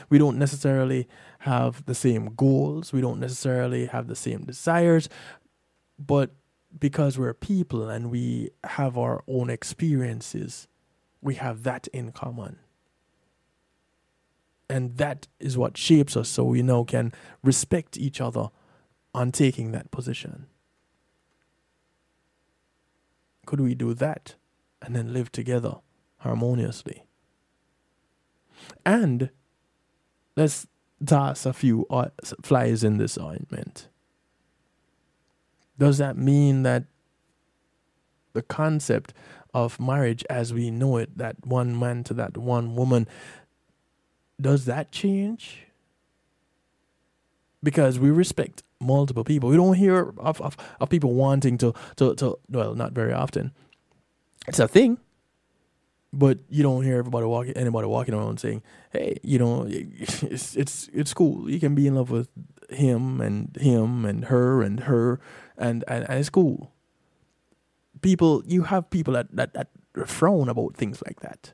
we don't necessarily have the same goals, we don't necessarily have the same desires, but because we're people and we have our own experiences, we have that in common and that is what shapes us so we now can respect each other on taking that position. Could we do that and then live together harmoniously? And let's toss a few flies in this ointment. Does that mean that the concept of marriage as we know it, that one man to that one woman, does that change? Because we respect multiple people. We don't hear of, of, of people wanting to, to, to, well, not very often. It's a thing, but you don't hear everybody walking, anybody walking around saying, "Hey, you know, it's it's it's cool. You can be in love with him and him and her and her, and and, and it's cool." People, you have people that, that that frown about things like that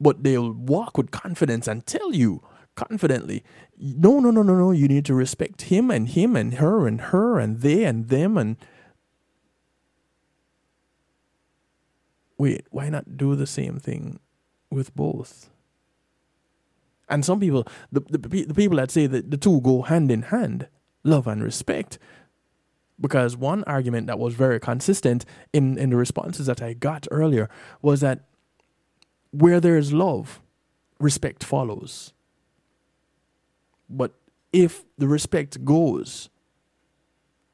but they'll walk with confidence and tell you confidently, no, no, no, no, no, you need to respect him and him and her and her and they and them and wait, why not do the same thing with both? And some people, the, the, the people that say that the two go hand in hand, love and respect, because one argument that was very consistent in, in the responses that I got earlier was that where there is love, respect follows. But if the respect goes,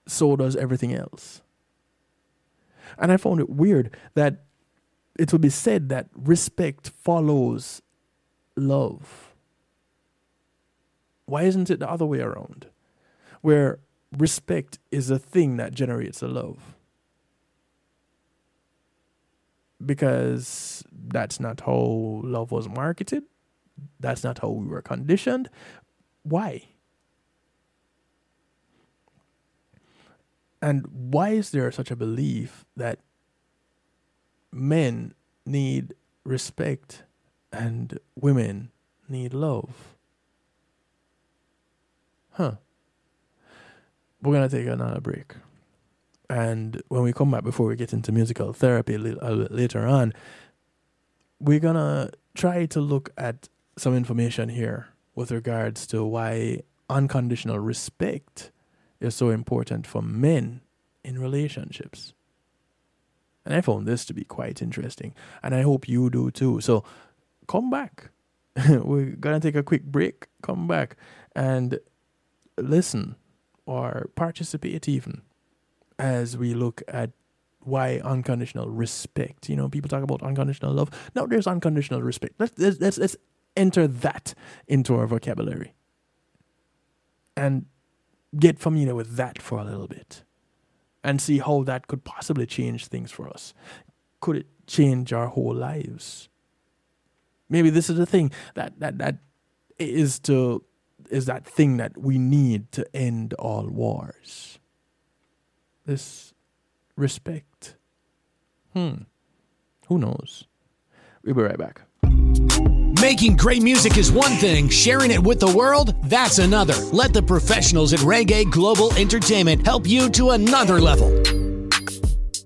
so does everything else. And I found it weird that it would be said that respect follows love. Why isn't it the other way around? Where respect is a thing that generates a love because that's not how love was marketed. That's not how we were conditioned. Why? And why is there such a belief that men need respect and women need love? Huh. We're going to take another break. And when we come back, before we get into musical therapy a little, little uh, later on, we're gonna try to look at some information here with regards to why unconditional respect is so important for men in relationships. And I found this to be quite interesting. And I hope you do too. So come back. We're to take a quick break. Come back and listen or participate even as we look at why unconditional respect. You know, people talk about unconditional love. No, there's unconditional respect. Let's let's let's, let's enter that into our vocabulary and get familiar with that for a little bit and see how that could possibly change things for us. Could it change our whole lives? Maybe this is the thing that that that is to is that thing that we need to end all wars. This respect. Hmm. Who knows? We'll be right back. Making great music is one thing, sharing it with the world, that's another. Let the professionals at Reggae Global Entertainment help you to another level.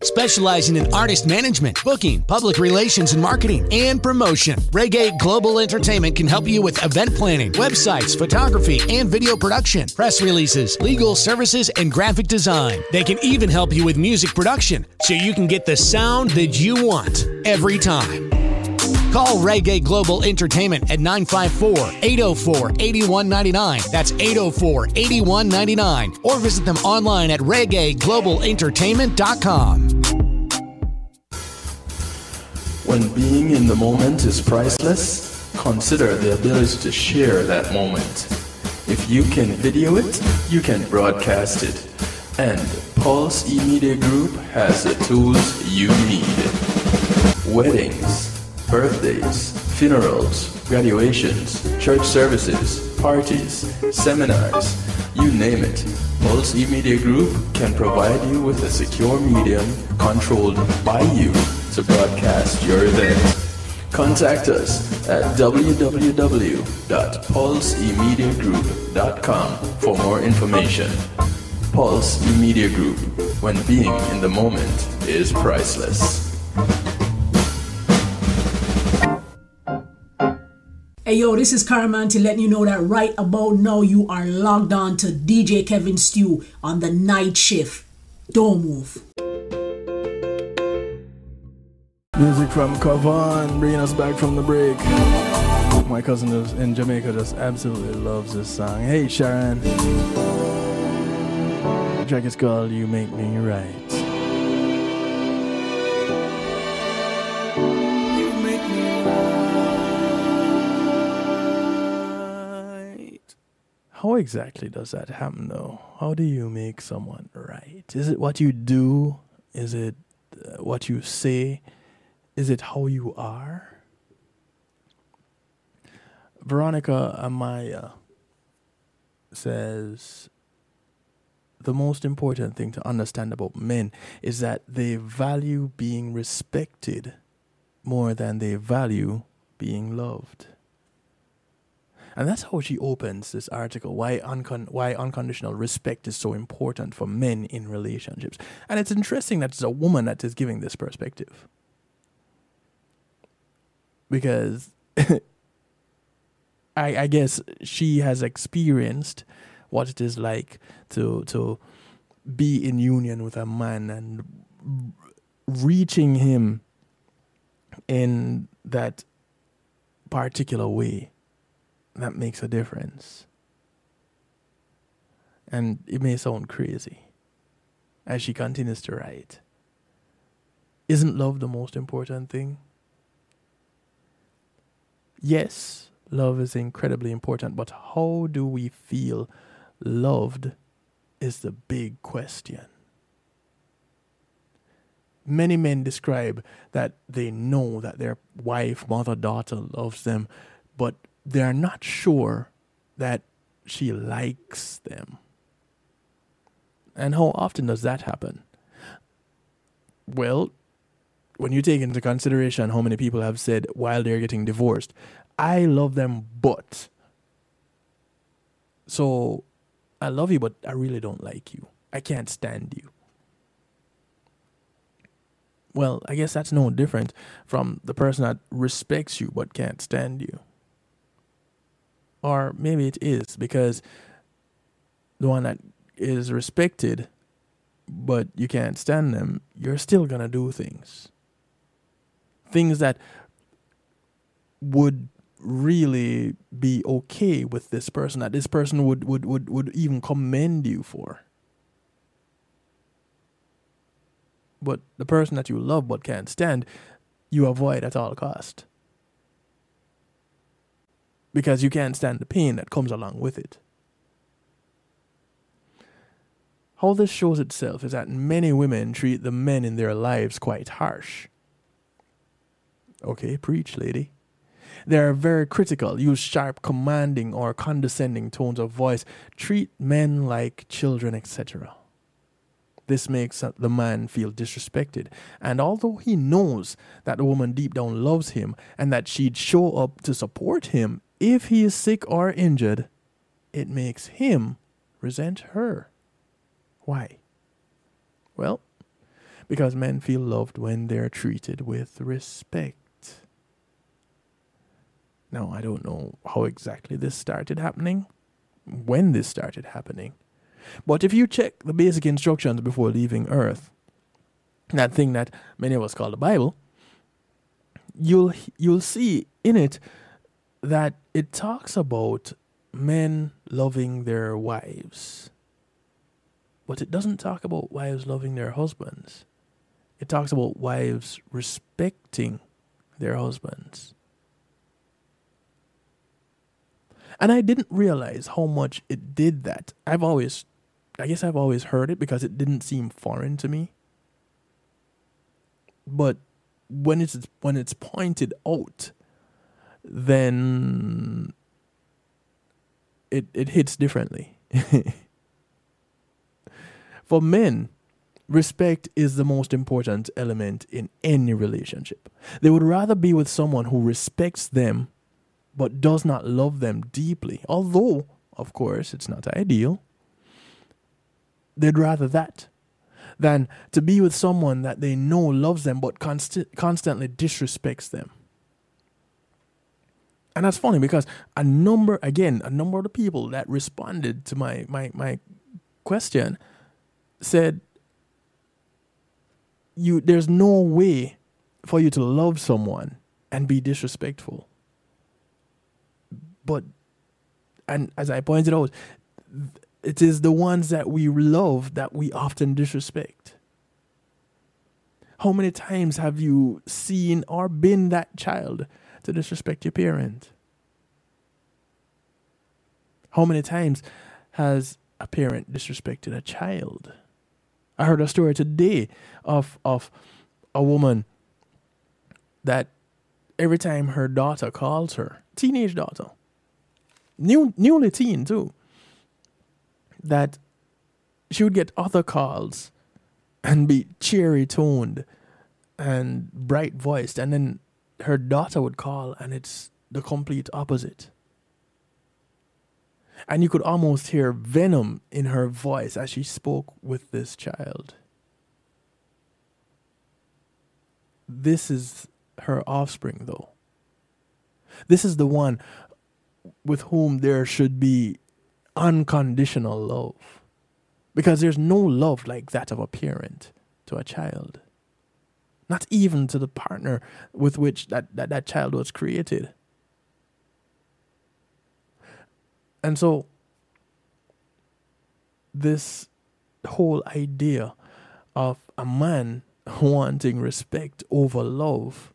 Specializing in artist management, booking, public relations and marketing, and promotion, Reggae Global Entertainment can help you with event planning, websites, photography, and video production, press releases, legal services, and graphic design. They can even help you with music production so you can get the sound that you want every time. Call Reggae Global Entertainment at 954 804 8199. That's 804 8199. Or visit them online at reggaeglobalentertainment.com. When being in the moment is priceless, consider the ability to share that moment. If you can video it, you can broadcast it. And Pulse E-Media Group has the tools you need. Weddings birthdays, funerals, graduations, church services, parties, seminars, you name it. Pulse E-Media Group can provide you with a secure medium controlled by you to broadcast your event. Contact us at www.pulseemediagroup.com for more information. Pulse E-Media Group, when being in the moment is priceless. Hey yo, this is Caramanti letting you know that right about now you are logged on to DJ Kevin Stew on the night shift. Don't move. Music from Kavan bringing us back from the break. My cousin in Jamaica just absolutely loves this song. Hey Sharon. The track is called You Make Me Right. How exactly does that happen, though? How do you make someone right? Is it what you do? Is it uh, what you say? Is it how you are? Veronica Amaya says the most important thing to understand about men is that they value being respected more than they value being loved. And that's how she opens this article why, uncon- why unconditional respect is so important for men in relationships. And it's interesting that it's a woman that is giving this perspective. Because I, I guess she has experienced what it is like to to be in union with a man and reaching him in that particular way that makes a difference. And it may sound crazy as she continues to write. Isn't love the most important thing? Yes, love is incredibly important, but how do we feel loved is the big question. Many men describe that they know that their wife, mother, daughter loves them, but they are not sure that she likes them. And how often does that happen? Well, when you take into consideration how many people have said while they're getting divorced, I love them, but. So, I love you, but I really don't like you. I can't stand you. well, I guess that's no different from the person that respects you but can't stand you. Or maybe it is because the one that is respected but you can't stand them, you're still going to do things. Things that would really be okay with this person, that this person would, would, would, would even commend you for. But the person that you love but can't stand, you avoid at all cost. Because you can't stand the pain that comes along with it. How this shows itself is that many women treat the men in their lives quite harsh. Okay, preach, lady. They are very critical, use sharp, commanding, or condescending tones of voice, treat men like children, etc. This makes the man feel disrespected. And although he knows that the woman deep down loves him and that she'd show up to support him if he is sick or injured, it makes him resent her. Why? Well, because men feel loved when they're treated with respect. Now, I don't know how exactly this started happening, when this started happening. But if you check the basic instructions before leaving Earth, that thing that many of us call the Bible, you'll you'll see in it that it talks about men loving their wives. But it doesn't talk about wives loving their husbands. It talks about wives respecting their husbands. And I didn't realize how much it did that. I've always, I guess I've always heard it because it didn't seem foreign to me. But when it's when it's pointed out, then it it hits differently. For men, respect is the most important element in any relationship. They would rather be with someone who respects them but does not love them deeply. Although, of course, it's not ideal. They'd rather that than to be with someone that they know loves them but const- constantly disrespects them. And that's funny because a number, again, a number of the people that responded to my, my, my question said, you, there's no way for you to love someone and be disrespectful. But, and as I pointed out, it is the ones that we love that we often disrespect. How many times have you seen or been that child to disrespect your parent? How many times has a parent disrespected a child? I heard a story today of of a woman that every time her daughter calls her, teenage daughter, new newly teen too, that she would get other calls and be cheery toned and bright voiced, and then her daughter would call and it's the complete opposite. And you could almost hear venom in her voice as she spoke with this child. This is her offspring, though. This is the one with whom there should be unconditional love. Because there's no love like that of a parent to a child. Not even to the partner with which that, that, that child was created. And so, this whole idea of a man wanting respect over love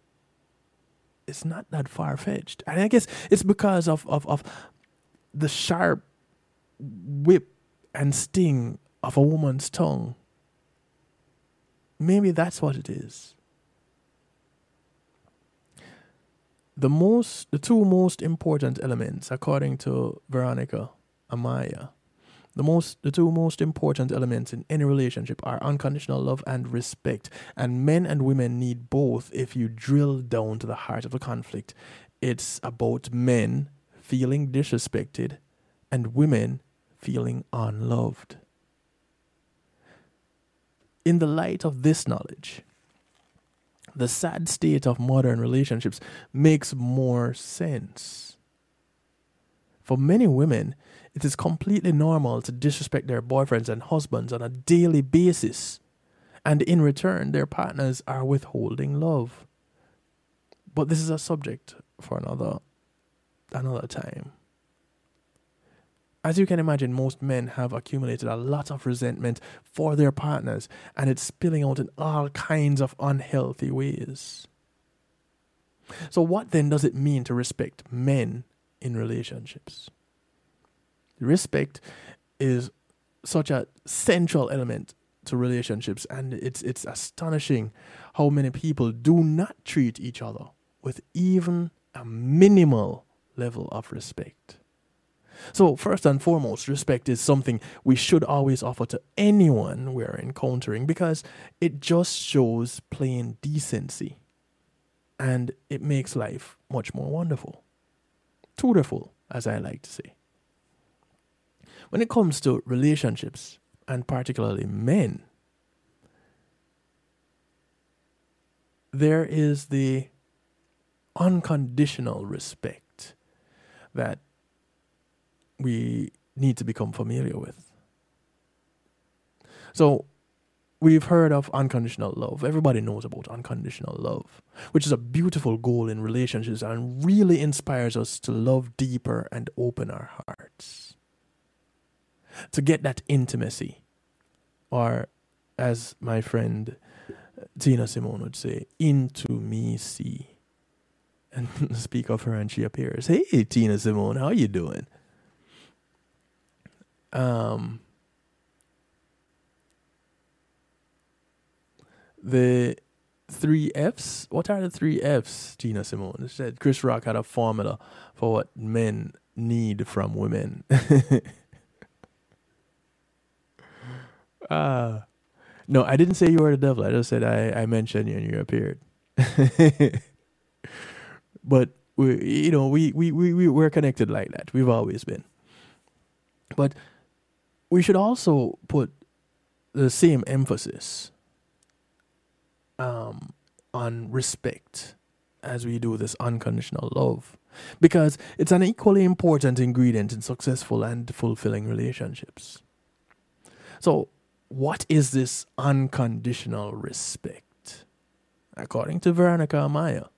is not that far fetched. And I guess it's because of, of, of the sharp whip and sting of a woman's tongue. Maybe that's what it is. The most the two most important elements, according to Veronica Amaya, the most the two most important elements in any relationship are unconditional love and respect. And men and women need both if you drill down to the heart of the conflict. It's about men feeling disrespected and women feeling unloved. In the light of this knowledge, the sad state of modern relationships makes more sense. For many women, it is completely normal to disrespect their boyfriends and husbands on a daily basis, and in return, their partners are withholding love. But this is a subject for another another time. As you can imagine, most men have accumulated a lot of resentment for their partners, and it's spilling out in all kinds of unhealthy ways. So, what then does it mean to respect men in relationships? Respect is such a central element to relationships, and it's, it's astonishing how many people do not treat each other with even a minimal level of respect. So, first and foremost, respect is something we should always offer to anyone we're encountering because it just shows plain decency and it makes life much more wonderful. Beautiful, as I like to say. When it comes to relationships, and particularly men, there is the unconditional respect that we need to become familiar with. So, we've heard of unconditional love. Everybody knows about unconditional love, which is a beautiful goal in relationships and really inspires us to love deeper and open our hearts. To get that intimacy, or as my friend uh, Tina Simone would say, into me see. And speak of her and she appears. Hey Tina Simone, how you doing? Um, the three F's. What are the three F's, Tina Simone? said Chris Rock had a formula for what men need from women. uh, no, I didn't say you were the devil. I just said I, I mentioned you and you appeared. but we, you know, we, we, we, we, we're connected like that. We've always been. But we should also put the same emphasis um, on respect as we do this unconditional love because it's an equally important ingredient in successful and fulfilling relationships. So, what is this unconditional respect? According to Veronica Amaya,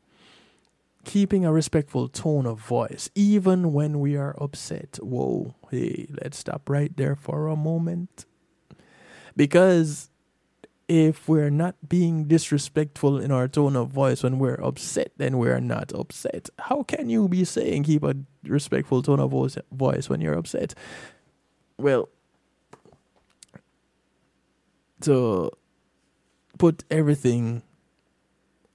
keeping a respectful tone of voice, even when we are upset. Whoa, hey, let's stop right there for a moment. Because if we're not being disrespectful in our tone of voice when we're upset, then we're not upset. How can you be saying keep a respectful tone of voice when you're upset? Well, to put everything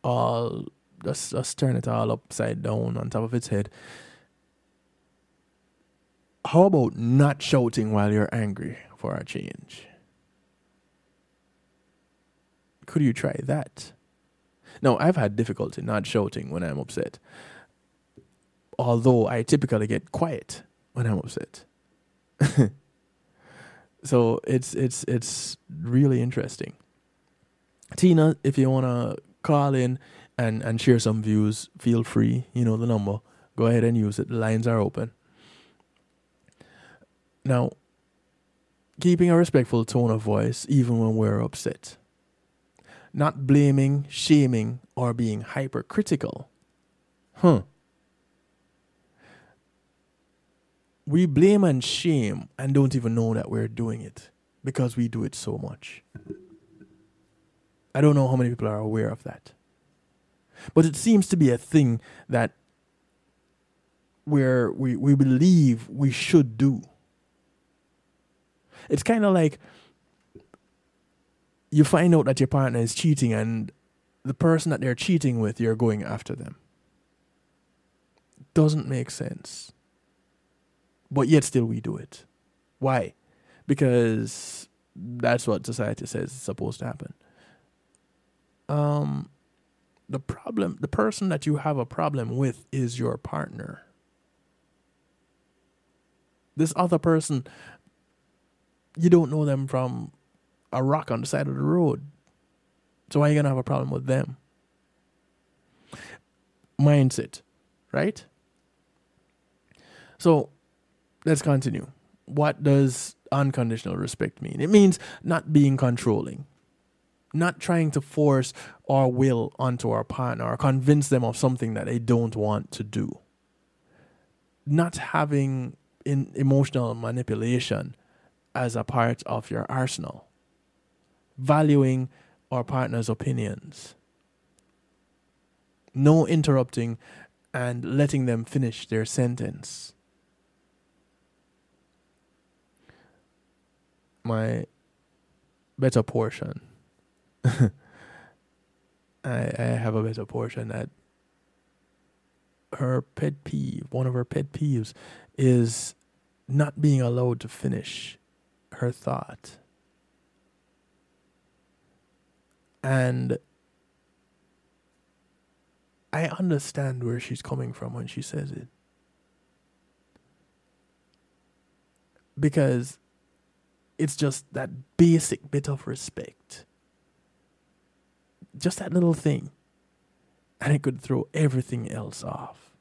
all just just turn it all upside down on top of its head. How about not shouting while you're angry for a change? Could you try that? No, I've had difficulty not shouting when I'm upset. Although I typically get quiet when I'm upset. so it's it's it's really interesting. Tina, if you wanna call in and and share some views, feel free. You know the number. Go ahead and use it. The lines are open. Now, keeping a respectful tone of voice even when we're upset. Not blaming, shaming, or being hypercritical. Huh. We blame and shame and don't even know that we're doing it because we do it so much. I don't know how many people are aware of that. But it seems to be a thing that where we, we believe we should do. It's kind of like you find out that your partner is cheating and the person that they're cheating with, you're going after them. Doesn't make sense. But yet still we do it. Why? Because that's what society says is supposed to happen. Um the problem, the person that you have a problem with is your partner. This other person, you don't know them from a rock on the side of the road. So why are you going to have a problem with them? mindset, right? So let's continue. What does unconditional respect mean? It means not being controlling, not trying to force our will onto our partner or convince them of something that they don't want to do, not having in emotional manipulation as a part of your arsenal, valuing our partner's opinions, no interrupting and letting them finish their sentence. My better portion. I, I have a bit better portion that her pet peeve, one of her pet peeves, is not being allowed to finish her thought. And I understand where she's coming from when she says it. Because it's just that basic bit of respect. Just that little thing. And it could throw everything else off.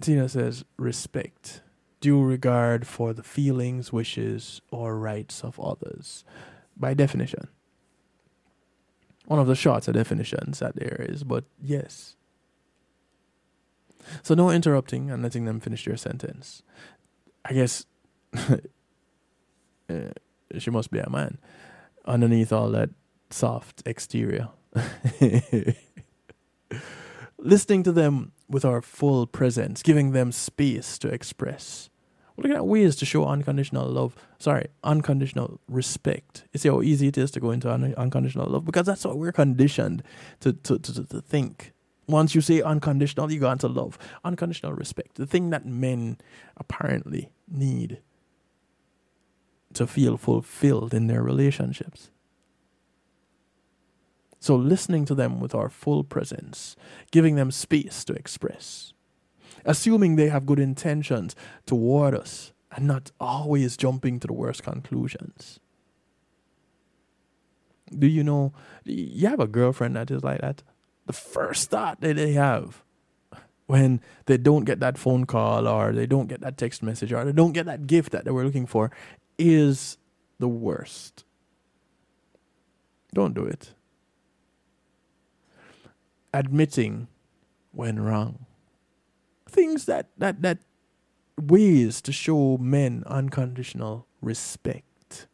Tina says respect, due regard for the feelings, wishes, or rights of others. By definition, one of the shorter definitions that there is, but yes. So no interrupting and letting them finish their sentence. I guess uh, she must be a man underneath all that soft exterior. Listening to them with our full presence, giving them space to express. We're looking at ways to show unconditional love. Sorry, unconditional respect. You see how easy it is to go into un- unconditional love because that's what we're conditioned to, to, to, to think. Once you say unconditional, you go into love. Unconditional respect, the thing that men apparently need to feel fulfilled in their relationships. So, listening to them with our full presence, giving them space to express assuming they have good intentions toward us and not always jumping to the worst conclusions. Do you know, you have a girlfriend that is like that? The first thought that they have when they don't get that phone call or they don't get that text message or they don't get that gift that they were looking for is the worst. Don't do it. Admitting when wrong things that that that ways to show men unconditional respect.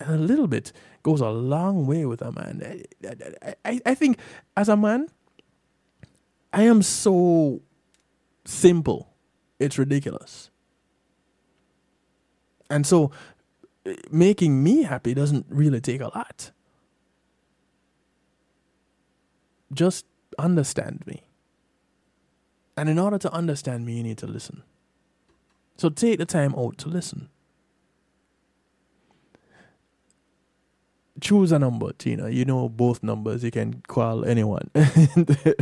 And a little bit goes a long way with a man. I, I, I think as a man, I am so simple. It's ridiculous. And so making me happy doesn't really take a lot. Just understand me. And in order to understand me, you need to listen. So take the time out to listen. Choose a number, Tina. You know both numbers. You can call anyone.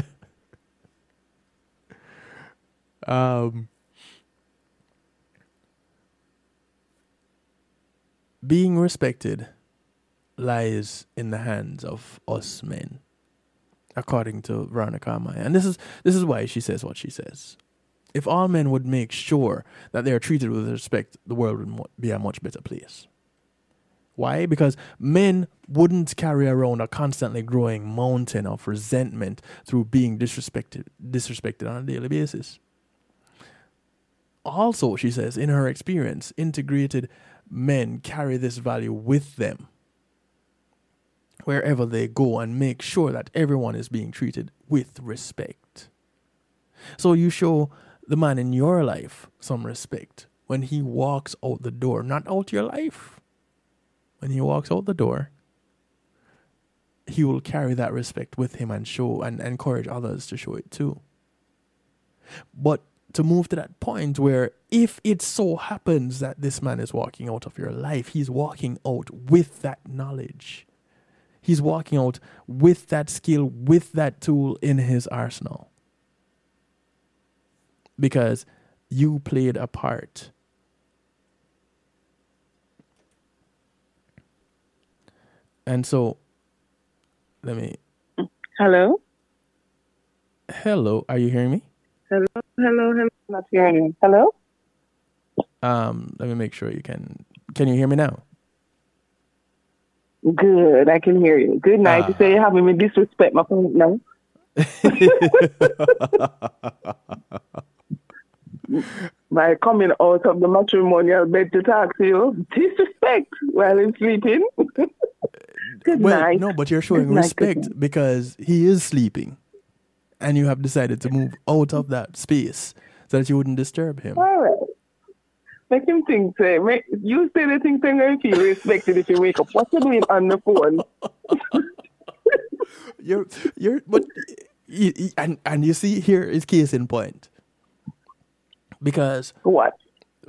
um, being respected lies in the hands of us men according to Veronica Maya. And this is this is why she says what she says. If all men would make sure that they are treated with respect, the world would be a much better place. Why? Because men wouldn't carry around a constantly growing mountain of resentment through being disrespected disrespected on a daily basis. Also, she says, in her experience, integrated men carry this value with them wherever they go and make sure that everyone is being treated with respect. So you show the man in your life some respect when he walks out the door, not out your life. When he walks out the door, he will carry that respect with him and show and encourage others to show it too. But to move to that point where if it so happens that this man is walking out of your life, he's walking out with that knowledge he's walking out with that skill, with that tool in his arsenal. Because you played a part. And so Let me. Hello. Hello. Are you hearing me? Hello. Hello. Hello. Not hearing you. Hello. Um. Let me make sure you can. Can you hear me now? Good. I can hear you. Good night. You say you're having me disrespect my phone now. By coming out of the matrimonial bed to talk to you, disrespect while I'm sleeping. Good well, night. no, but you're showing Good respect because he is sleeping, and you have decided to move out of that space so that you wouldn't disturb him. All right. Make him think, say, make, you say the thing, going to feel respected if you wake up. What you doing on the phone? You're, you're, but, y- y- and and you see, here is case in point. Because what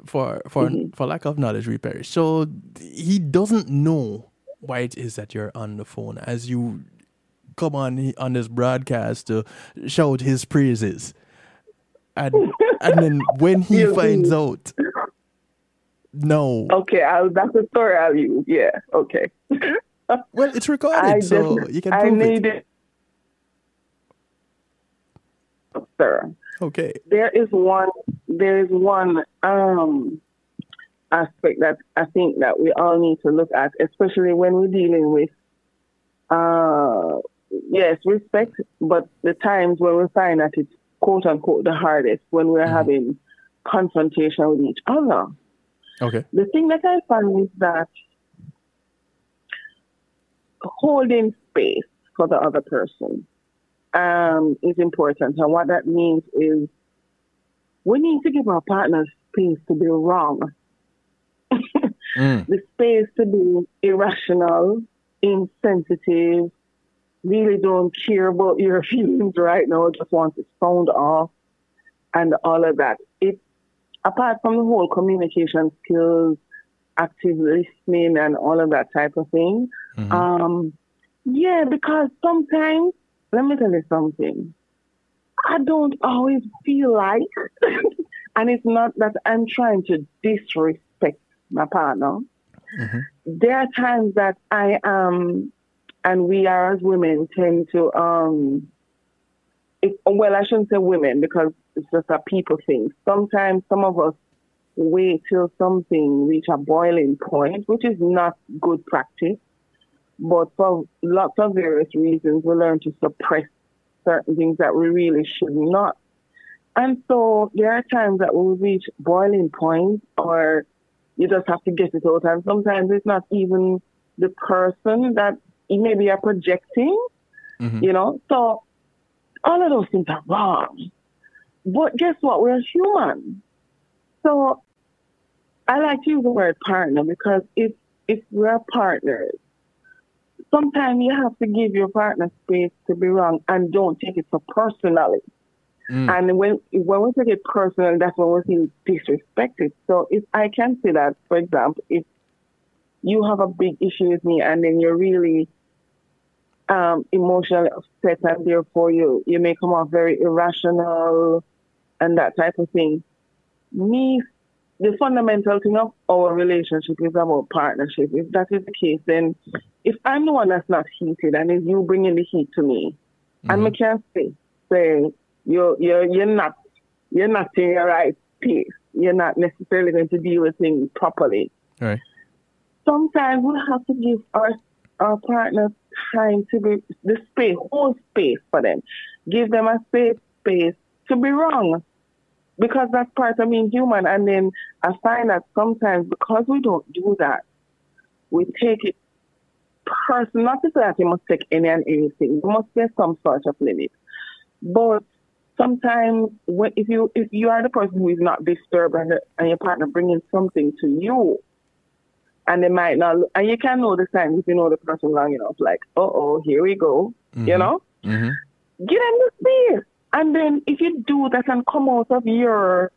for for mm-hmm. for lack of knowledge, we perish. So he doesn't know why it is that you're on the phone as you come on on this broadcast to shout his praises, and and then when he You finds see. out, no. Okay, I'll, that's a story I'll use. Yeah, okay. well, it's recorded, I so you can I prove it. it. Sir, Okay. there is one. There is one um, aspect that I think that we all need to look at, especially when we're dealing with, uh, yes, respect, but the times when we find that it's quote unquote the hardest when we're having confrontation with each other. Okay. The thing that I find is that holding space for the other person um, is important. And what that means is we need to give our partners space to be wrong, the space to be irrational, insensitive, really don't care about your feelings right now, just want to sound off, and all of that. It apart from the whole communication skills, active listening, and all of that type of thing. Mm-hmm. Um, yeah, because sometimes, let me tell you something. I don't always feel like, and it's not that I'm trying to disrespect my partner. Mm-hmm. There are times that I am, and we are as women tend to, um, it, well, I shouldn't say women because it's just a people thing. Sometimes some of us wait till something reach a boiling point, which is not good practice. But for lots of various reasons, we learn to suppress certain things that we really should not. And so there are times that we reach boiling point or you just have to get it out. And sometimes it's not even the person that maybe you're projecting, mm-hmm. you know. So all of those things are wrong. But guess what? We're human. So I like to use the word partner because if if we're partners, sometimes you have to give your partner space to be wrong and don't take it so personally. Mm. And when when we take it personal, that's when we feel disrespected. So if I can say that, for example, if you have a big issue with me and then you're really um, emotionally upset and therefore you, you may come off very irrational and that type of thing. Me, the fundamental thing of our relationship is about partnership. If that is the case, then if I'm the one that's not heated and if you bringing the heat to me, and I can say, say, you're, you're, you're not, you're not in your right place. You're not necessarily going to deal with things properly All right. sometimes we have to give our our partners time to be the space, whole space for them. Give them a safe space to be wrong. Because that's part of being human. And then I find that sometimes because we don't do that, we take it personal. Not to say that you must take any and anything. There must be some sort of limit. But sometimes when, if you if you are the person who is not disturbed and, and your partner bringing something to you, and they might not, and you can know the signs if you know the person long enough. Like, uh oh, here we go. You know, Mm-hmm. give them the space, and then if you do that and come out of your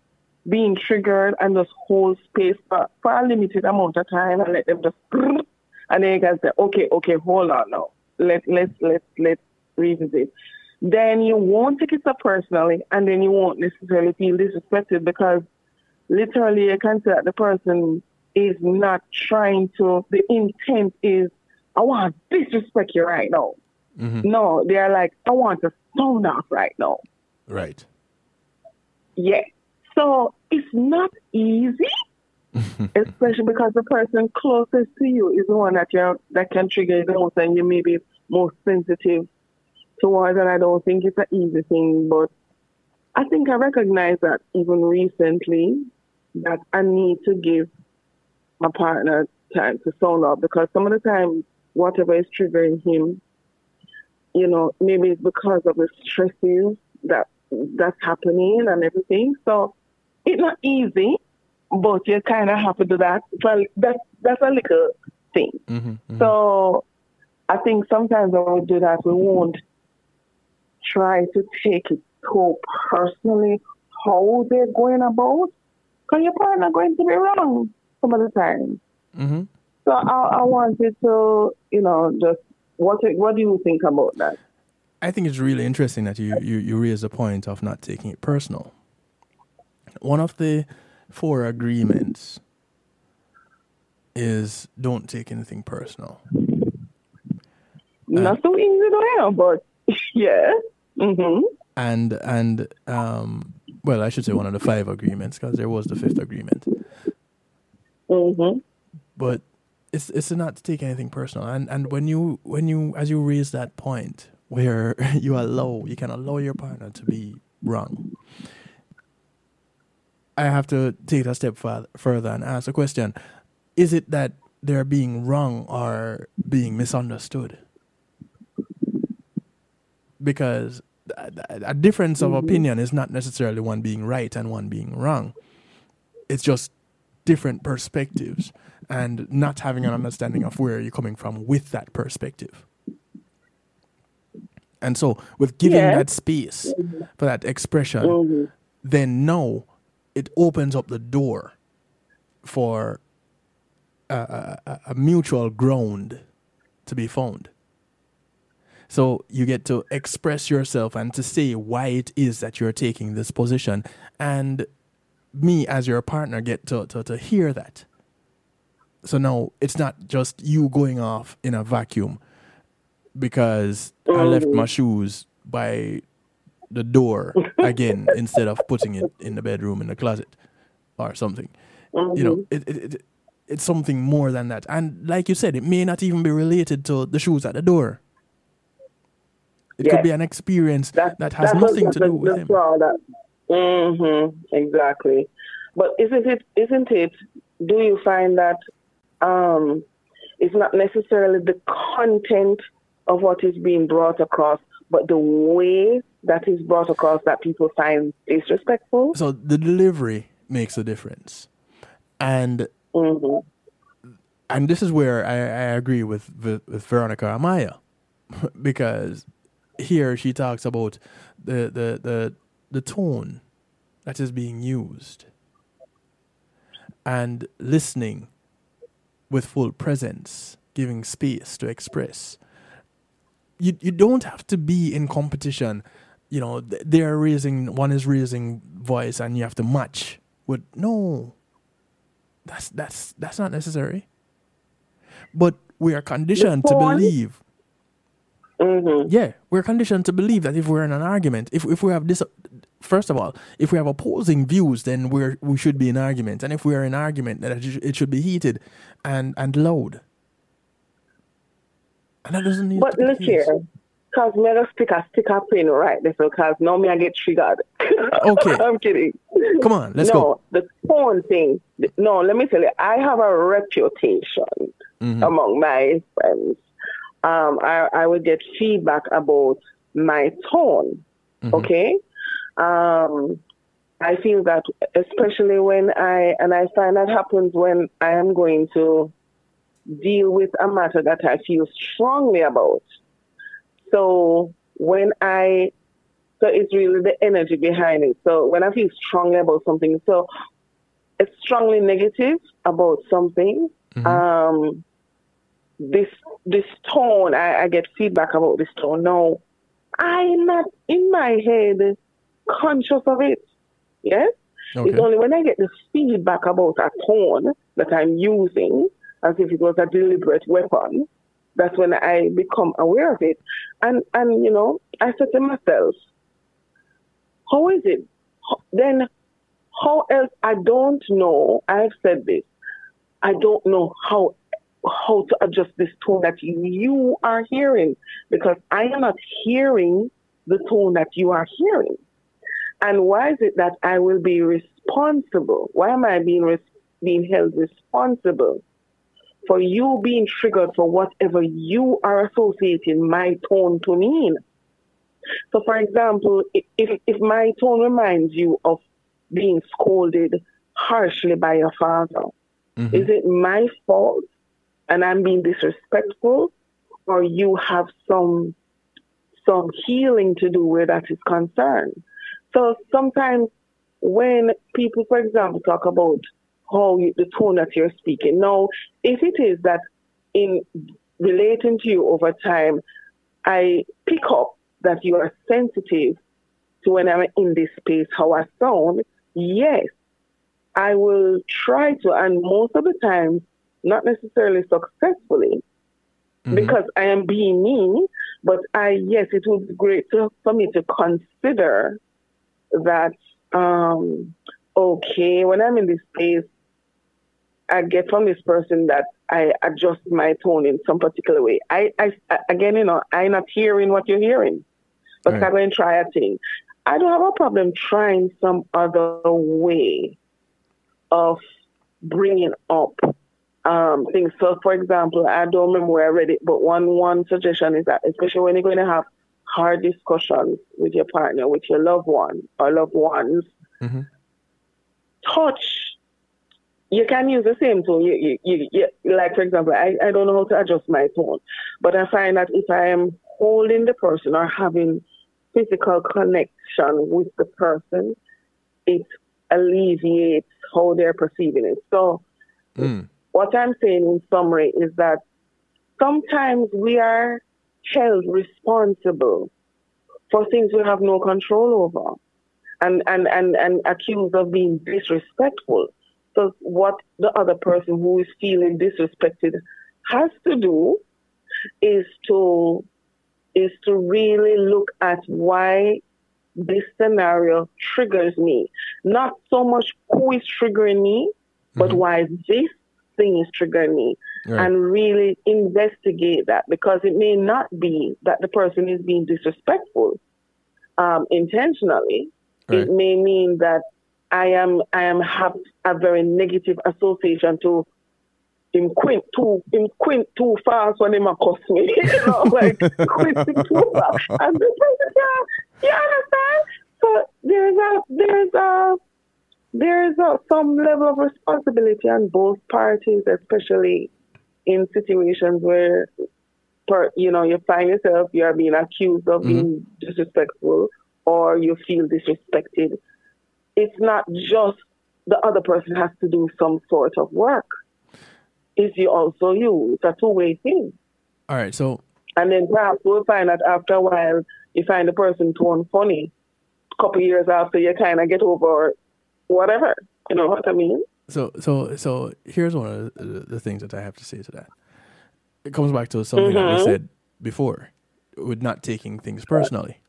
being triggered and just hold space for, for a limited amount of time and let them just, and then you can say, okay, okay, hold on now, let let's let's let's revisit. Then you won't take it so personally, and then you won't necessarily feel disrespected because literally you can say that the person is not trying to, the intent is, I want to disrespect you right now. Mm-hmm. No, they're like, I want to sound off right now. Right. Yeah. So it's not easy, especially because the person closest to you is the one that you that can trigger the most, and you may be most sensitive towards. And I don't think it's an easy thing, but I think I recognize that even recently that I need to give my partner time to sound up because some of the time, whatever is triggering him, you know, maybe it's because of the stresses that that's happening and everything. So it's not easy, but you kind of have to do that. Well, that that's a little thing. Mm-hmm, mm-hmm. So I think sometimes when we do that, we won't try to take it so personally how they're going about, because your partner going to be wrong some of the time. Mm-hmm. So I, I wanted to, you know, just what what do you think about that? I think it's really interesting that you, you, you raise the point of not taking it personal. One of the four agreements is don't take anything personal. Not so easy to hear, but yeah. Mm-hmm. And and um, well, I should say one of the five agreements because there was the fifth agreement. Mm-hmm. But it's it's not to take anything personal. And and when you when you as you raise that point where you allow you can allow your partner to be wrong. I have to take a step further and ask a question: Is it that they're being wrong or being misunderstood? Because a difference of mm-hmm. opinion is not necessarily one being right and one being wrong. It's just different perspectives and not having an understanding of where you're coming from with that perspective. And so, with giving yeah. that space for that expression, mm-hmm. then now it opens up the door for a, a, a mutual ground to be found. So you get to express yourself and to say why it is that you're taking this position. And me as your partner get to, to, to hear that. So now it's not just you going off in a vacuum because. I left my shoes by the door again instead of putting it in the bedroom in the closet or something. You know, mm-hmm. it, it, it, it's something more than that. And like you said, it may not even be related to the shoes at the door. It yes. could be an experience that, that has nothing to do with him. That, mm-hmm, exactly. But isn't it? Isn't it? Do you find that um, it's not necessarily the content of what is being brought across, but the way that is brought across that people find disrespectful. So the delivery makes a difference, and mm-hmm. and this is where I, I agree with, with, with Veronica Amaya, because here she talks about the the the the tone that is being used and listening with full presence, giving space to express you you don't have to be in competition. You know, they're raising one is raising voice, and you have to match with no. That's that's that's not necessary. But we are conditioned to believe. Mm-hmm. Yeah, we're conditioned to believe that if we're in an argument, if if we have this, first of all, if we have opposing views, then we're we should be in argument, and if we are in argument, that it should be heated and and loud. And that doesn't need But look here, because me just stick a sticker pin right there, because now me I get triggered. Okay. I'm kidding. Come on, let's no, go. No, the phone thing. No, let me tell you, I have a reputation mm-hmm. among my friends. Um, I, I would get feedback about my tone. Mm-hmm. Okay. Um, I feel that especially when I and I find that happens when I am going to deal with a matter that I feel strongly about. So when I, so it's really the energy behind it. So when I feel strongly about something, so it's strongly negative about something. Mm-hmm. Um, this this tone, I, I get feedback about this tone. No, I'm not in my head conscious of it. Yes, okay. it's only when I get the feedback about a tone that I'm using as if it was a deliberate weapon, that's when I become aware of it. And and you know, I said to myself, how is it? Then how else? I don't know. I've said this. I don't know how how to adjust this tone that you are hearing because I am not hearing the tone that you are hearing. And why is it that I will be responsible? Why am I being res- being held responsible for you being triggered for whatever you are associating my tone to mean? So, for example, if, if my tone reminds you of being scolded harshly by your father, mm-hmm. is it my fault and I'm being disrespectful, or you have some some healing to do where that is concerned? So sometimes when people, for example, talk about how you, the tone that you're speaking, now, if it is that in relating to you over time, I pick up that you are sensitive to when I'm in this space, how I sound, yes, I will try to, and most of the time, not necessarily successfully, mm-hmm. because I am being me, but I, yes, it would be great to, for me to consider that, um, okay, when I'm in this space, I get from this person that I adjust my tone in some particular way. I, I again, you know, I'm not hearing what you're hearing, but right. I'm going to try a thing. I don't have a problem trying some other way of bringing up um, things. So, for example, I don't remember where I read it, but one one suggestion is that, especially when you're going to have hard discussions with your partner, with your loved one or loved ones, mm-hmm. touch. You can use the same tone. You, you, you, you, like, for example, I, I don't know how to adjust my tone, but I find that if I am holding the person or having physical connection with the person, it alleviates how they're perceiving it. So, mm. What I'm saying in summary is that sometimes we are held responsible for things we have no control over and, and, and, and accused of being disrespectful. So, what the other person who is feeling disrespected has to do is to is to really look at why this scenario triggers me. Not so much who is triggering me, but mm-hmm. why this thing is triggering me. Right. And really investigate that because it may not be that the person is being disrespectful um, intentionally. Right. It may mean that I am I am have a very negative association to him quint too him quint too fast when him accost me. you know, like quinting too fast. And yeah, you understand? So there's a there's a there's a, some level of responsibility on both parties, especially in situations where, per, you know, you find yourself you are being accused of mm-hmm. being disrespectful or you feel disrespected. It's not just the other person has to do some sort of work It's you also you. It's a two way thing. All right, so and then perhaps we'll find that after a while you find the person tone funny. A couple years after you kind of get over whatever. You know what I mean? So so so here's one of the, the things that I have to say to that. It comes back to something mm-hmm. that we mm-hmm. said before, with not taking things personally.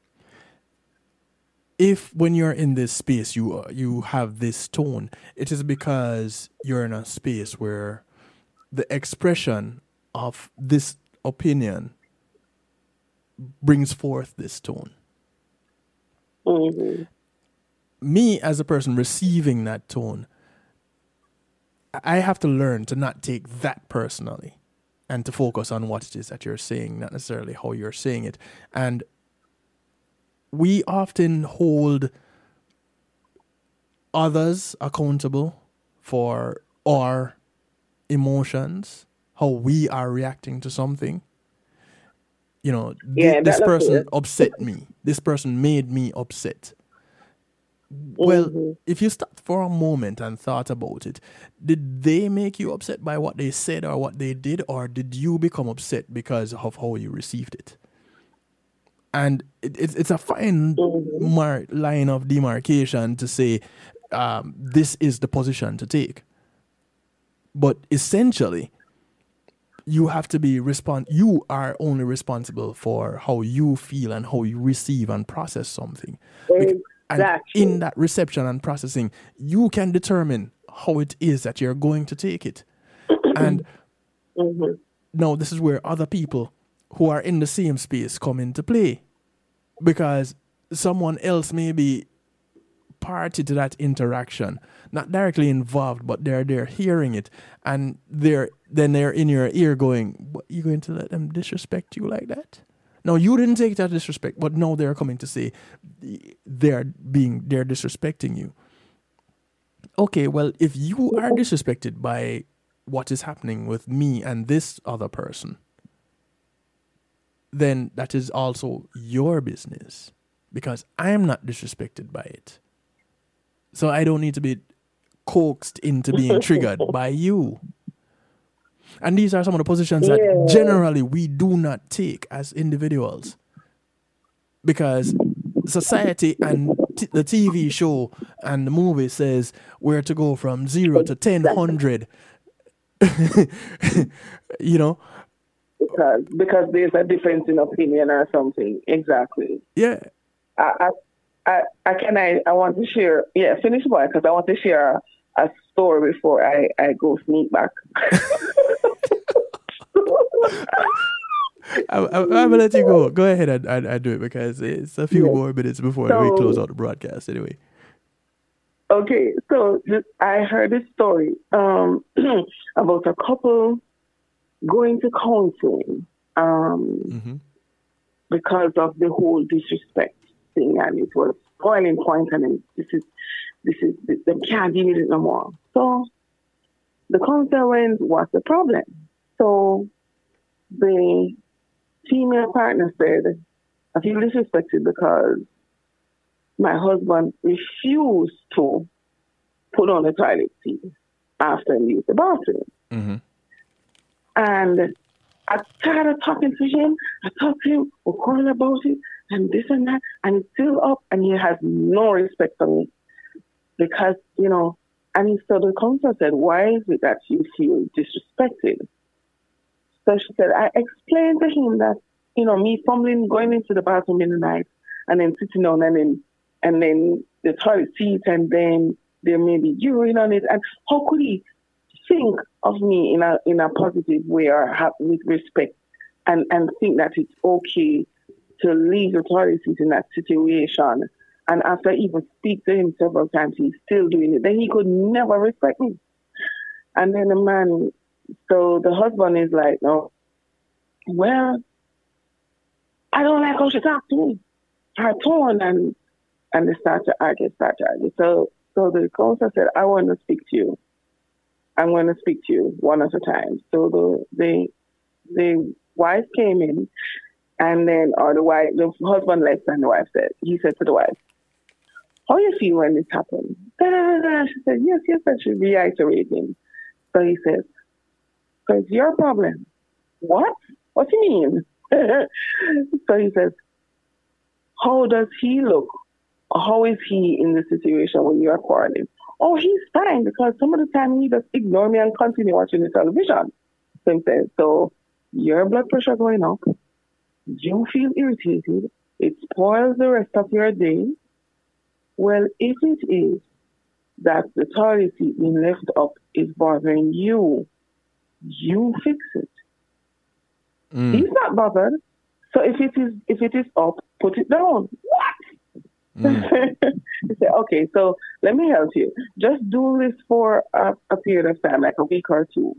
If when you're in this space you uh, you have this tone, it is because you're in a space where the expression of this opinion brings forth this tone. Mm-hmm. Me, as a person receiving that tone, I have to learn to not take that personally and to focus on what it is that you're saying, not necessarily how you're saying it. And we often hold others accountable for our emotions, how we are reacting to something. You know, th- yeah, this person upset me. This person made me upset. Well, mm-hmm. if you stopped for a moment and thought about it, did they make you upset by what they said or what they did, or did you become upset because of how you received it? And it, it's it's a fine mm-hmm. mar- line of demarcation to say um, this is the position to take. But essentially, you have to be respond you are only responsible for how you feel and how you receive and process something exactly. And in that reception and processing you can determine how it is that you're going to take it. And mm-hmm. now this is where other people who are in the same space come into play. Because someone else may be party to that interaction not directly involved but they're there hearing it. And they're then they're in your ear going what you going to let them disrespect you like that no you didn't take that disrespect but no they're coming to say they're being they're disrespecting you okay well if you are disrespected by what is happening with me and this other person then that is also your business because I am not disrespected by it. So I don't need to be coaxed into being triggered by you. And these are some of the positions yeah. that generally we do not take as individuals. Because society and t- the TV show and the movie says we're to go from zero to 1000. you know? Because because there's a difference in opinion or something. Exactly. Yeah. I, I, I, can I, I want to share, yeah, finish boy, because I want to share a story before I, I go sneak back. I, am gonna let you go. Go ahead and, and, and, do it because it's a few more minutes before so, we close out the broadcast. Anyway. Okay, so I heard a story um, about a couple going to counseling um, mm-hmm. because of the whole disrespect thing, and it was boiling point, and this is this is they can't deal with it no more. So the counselor was the problem? So the female partner said, I feel disrespected because my husband refused to put on the toilet seat after he used the bathroom. Mm-hmm. And I started talking to him. I talked to him, we're calling about it, and this and that, and he's still up, and he has no respect for me because you know. And so the counselor said, "Why is it that you feel disrespected?" So she said, "I explained to him that you know me fumbling, going into the bathroom in the night, and then sitting down, and then and then the toilet seat, and then there may be urine on it, and how could he think of me in a in a positive way or have, with respect, and and think that it's okay to leave authorities in that situation. And after even speak to him several times, he's still doing it. Then he could never respect me. And then the man, so the husband is like, no, well, I don't like how she talks to me. Her tone and and they start to argue, start to argue. So so the counselor said, I want to speak to you. I'm going to speak to you one at a time. So the the the wife came in and then, or the wife, the husband left, and the wife said, he said to the wife, "How you feel when this happened?" She said, "Yes, yes." And she's reiterating. So he says, "So it's your problem." What? What do you mean? so he says, "How does he look? How is he in the situation when you are quarreling?" Oh, he's fine because some of the time he just ignore me and continue watching the television. So he says, "So your blood pressure going up." you feel irritated, it spoils the rest of your day. Well, if it is that the toilet seat being left up is bothering you, you fix it. Mm. He's not bothered. So if it is if it is up, put it down. What? Mm. say, okay, so let me help you. Just do this for a, a period of time, like a week or two.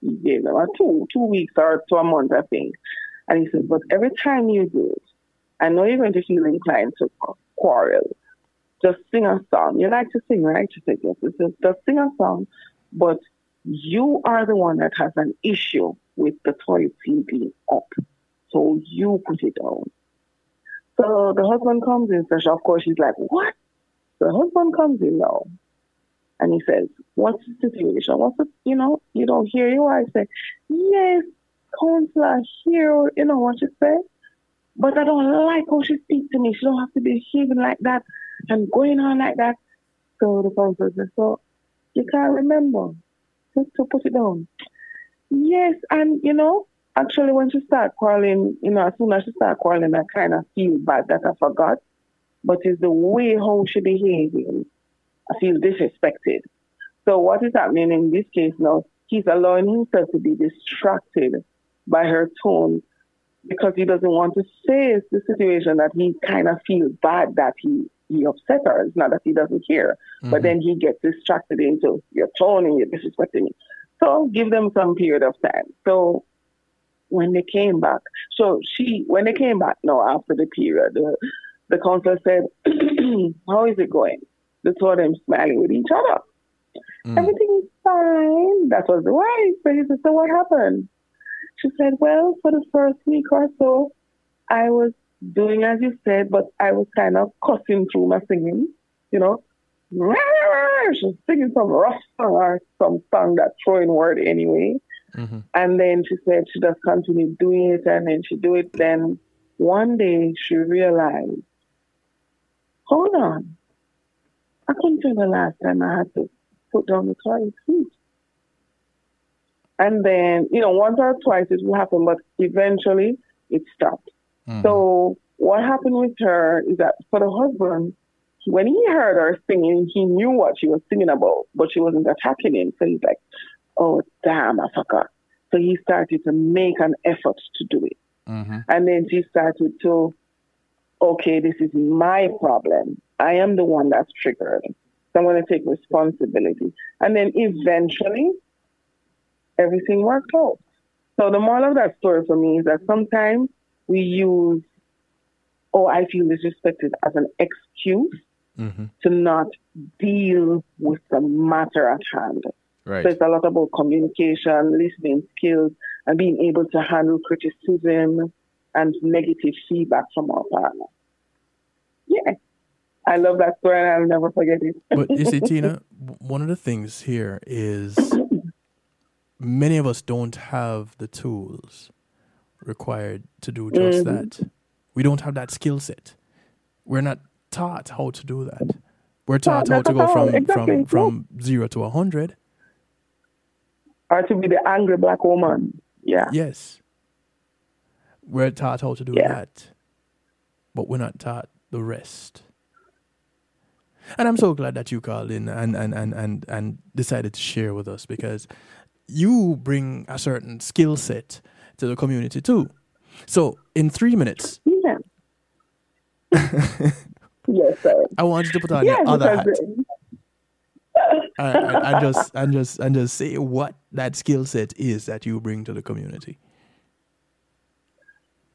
He gave them a two, two weeks or to a month, I think. And he said, but every time you do it, I know you're going to feel inclined to quarrel. Just sing a song. You like to sing, right? You said, yes. Just, just sing a song, but you are the one that has an issue with the toilet being up. So you put it down. So the husband comes in, so of course she's like, what? The husband comes in now. And he says, what's the situation? What's the, you know, you don't hear your wife say, yes, counselor here, you know what she said? But I don't like how she speaks to me. She don't have to be behaving like that and going on like that. So the counselor said, so you can't remember just to put it down. Yes, and you know, actually, when she started quarreling, you know, as soon as she started quarreling, I kind of feel bad that I forgot. But it's the way how she behaving. I feel disrespected. So what is happening in this case now? He's allowing himself to be distracted by her tone because he doesn't want to face the situation that he kind of feels bad that he he upset her. It's not that he doesn't care, mm-hmm. but then he gets distracted into your tone and you're disrespecting me. So give them some period of time. So when they came back, so she when they came back no after the period, the, the counselor said, "How is it going?" The two of them smiling with each other. Mm. Everything is fine. That was the wife. So he said, "So what happened?" She said, "Well, for the first week or so, I was doing as you said, but I was kind of cussing through my singing, you know. She's singing some rough song or some song that throwing word anyway. Mm-hmm. And then she said she just continued doing it and then she do it. Then one day she realized, hold on, I couldn't tell the last time I had to put down the toilet seat. And then, you know, once or twice it will happen, but eventually it stopped. Mm-hmm. So what happened with her is that for the husband, when he heard her singing, he knew what she was singing about, but she wasn't attacking him. So he's like, oh, damn, I forgot. So he started to make an effort to do it. Mm-hmm. And then she started to, okay, this is my problem. I am the one that's triggered. So I'm going to take responsibility. And then eventually, everything worked out. So the moral of that story for me is that sometimes we use, oh, I feel disrespected as an excuse mm-hmm. to not deal with the matter at hand. Right. So it's a lot about communication, listening skills, and being able to handle criticism and negative feedback from our partner. Yeah. I love that story and I'll never forget it. but you see, Tina, one of the things here is many of us don't have the tools required to do just mm-hmm. that. We don't have that skill set. We're not taught how to do that. We're taught how to go from, exactly. from, from zero to a hundred. Or to be the angry black woman. Yeah. Yes. We're taught how to do yeah. that. But we're not taught the rest. And I'm so glad that you called in and, and, and, and, and decided to share with us because you bring a certain skill set to the community too. So in three minutes. Yeah. yes, sir. I want you to put on yes, your other hat. and just and just and just say what that skill set is that you bring to the community.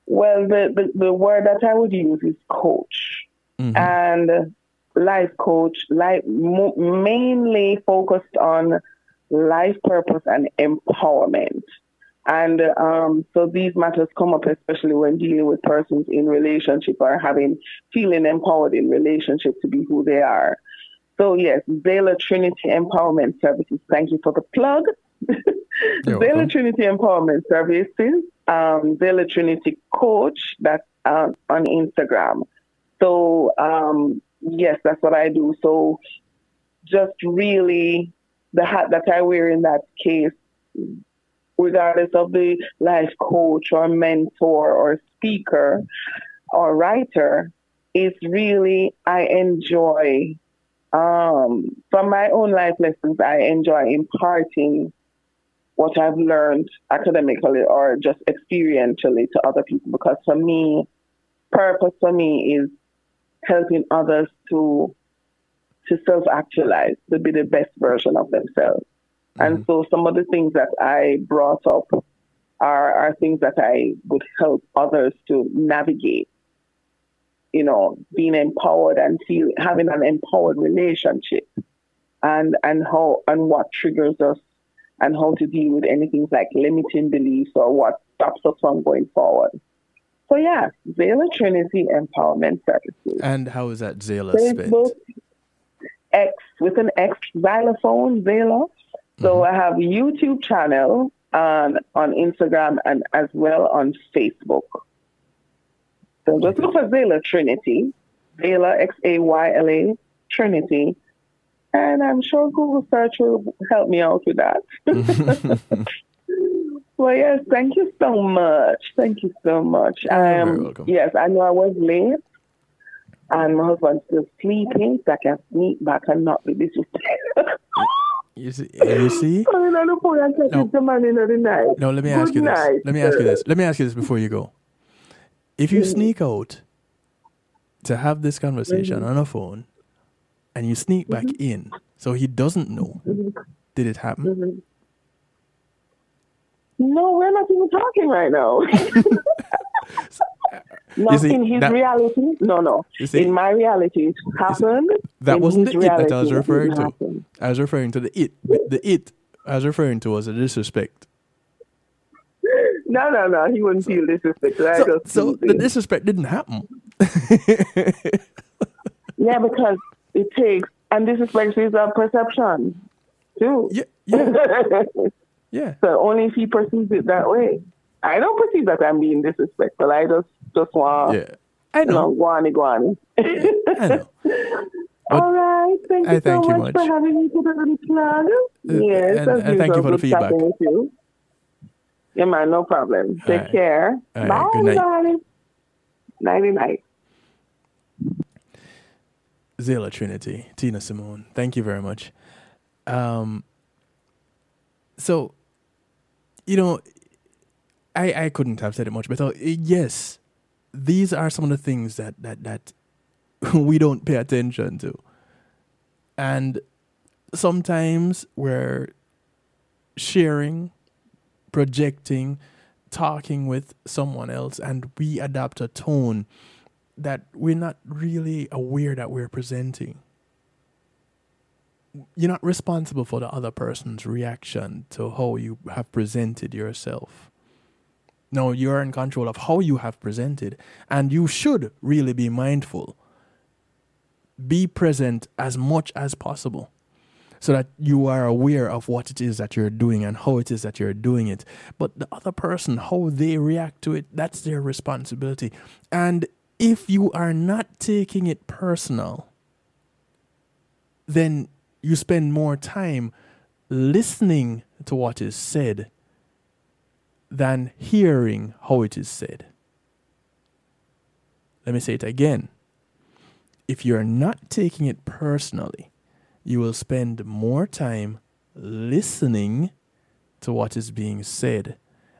Well, the, the, the word that I would use is coach. Mm-hmm. And life coach, life mo- mainly focused on life purpose and empowerment. And um, so these matters come up especially when dealing with persons in relationship or having feeling empowered in relationship to be who they are. So yes, Xayla Trinity Empowerment Services. Thank you for the plug. Xayla Trinity Empowerment Services. Um, Xayla Trinity Coach. That's uh, on Instagram. So um, yes, that's what I do. So just really the hat that I wear in that case regardless of the life coach or mentor or speaker or writer, is really I enjoy um, from my own life lessons. I enjoy imparting what I've learned academically or just experientially to other people because for me, purpose for me is helping others to to self actualize, to be the best version of themselves. And mm-hmm. so some of the things that I brought up are, are things that I would help others to navigate. You know, being empowered and feel having an empowered relationship and and how and what triggers us and how to deal with anything like limiting beliefs or what stops us from going forward. So yeah, Xayla Trinity Empowerment Services. And how is that Xayla spelled? X with an X xylophone, Xayla. So mm-hmm. I have a YouTube channel on on Instagram and as well on Facebook. So just look for Xayla Trinity, Xayla X A Y L A Trinity, and I'm sure Google search will help me out with that. Well, yes, thank you so much. Thank you so much. Um, yes, I know I was late, and my husband's still sleeping, so I can sneak back and not be disrespectful. You see? You see? no. no, let me Good ask you night, this. Let me ask you this. Let me ask you this before you go. If you mm-hmm. sneak out to have this conversation mm-hmm. on a phone, and you sneak back mm-hmm. in, so he doesn't know, mm-hmm. did it happen? Mm-hmm. No, we're not even talking right now. Not see, in his that, reality. No, no. See, in my reality, it happened. That wasn't the reality, it that I was referring to. Happen. I was referring to the it. The it I was referring to was a disrespect. No, no, no. He wouldn't feel disrespect. So, so the disrespect didn't happen. yeah, because it takes, and disrespect is a perception too. Yeah, yeah. yeah. So only if he perceives it that way. I don't perceive that I'm being disrespectful. I just just want, yeah, I know, you know guani guani. yeah, I know. All right, thank you I thank so you much, much, for having me to the plug. Uh, yes, and, and thank you for the feedback. You. Yeah, man, no problem. Take right. care. Right. Bye, Good night. Nighty night. Xayla Trinity, Tina Simone, thank you very much. Um, so, you know, I, I couldn't have said it much better. Yes, these are some of the things that, that, that we don't pay attention to. And sometimes we're sharing, projecting, talking with someone else, and we adapt a tone that we're not really aware that we're presenting. You're not responsible for the other person's reaction to how you have presented yourself. No, you're in control of how you have presented, and you should really be mindful. Be present as much as possible so that you are aware of what it is that you're doing and how it is that you're doing it. But the other person, how they react to it, that's their responsibility. And if you are not taking it personal, then you spend more time listening to what is said than hearing how it is said. Let me say it again. If you're not taking it personally, you will spend more time listening to what is being said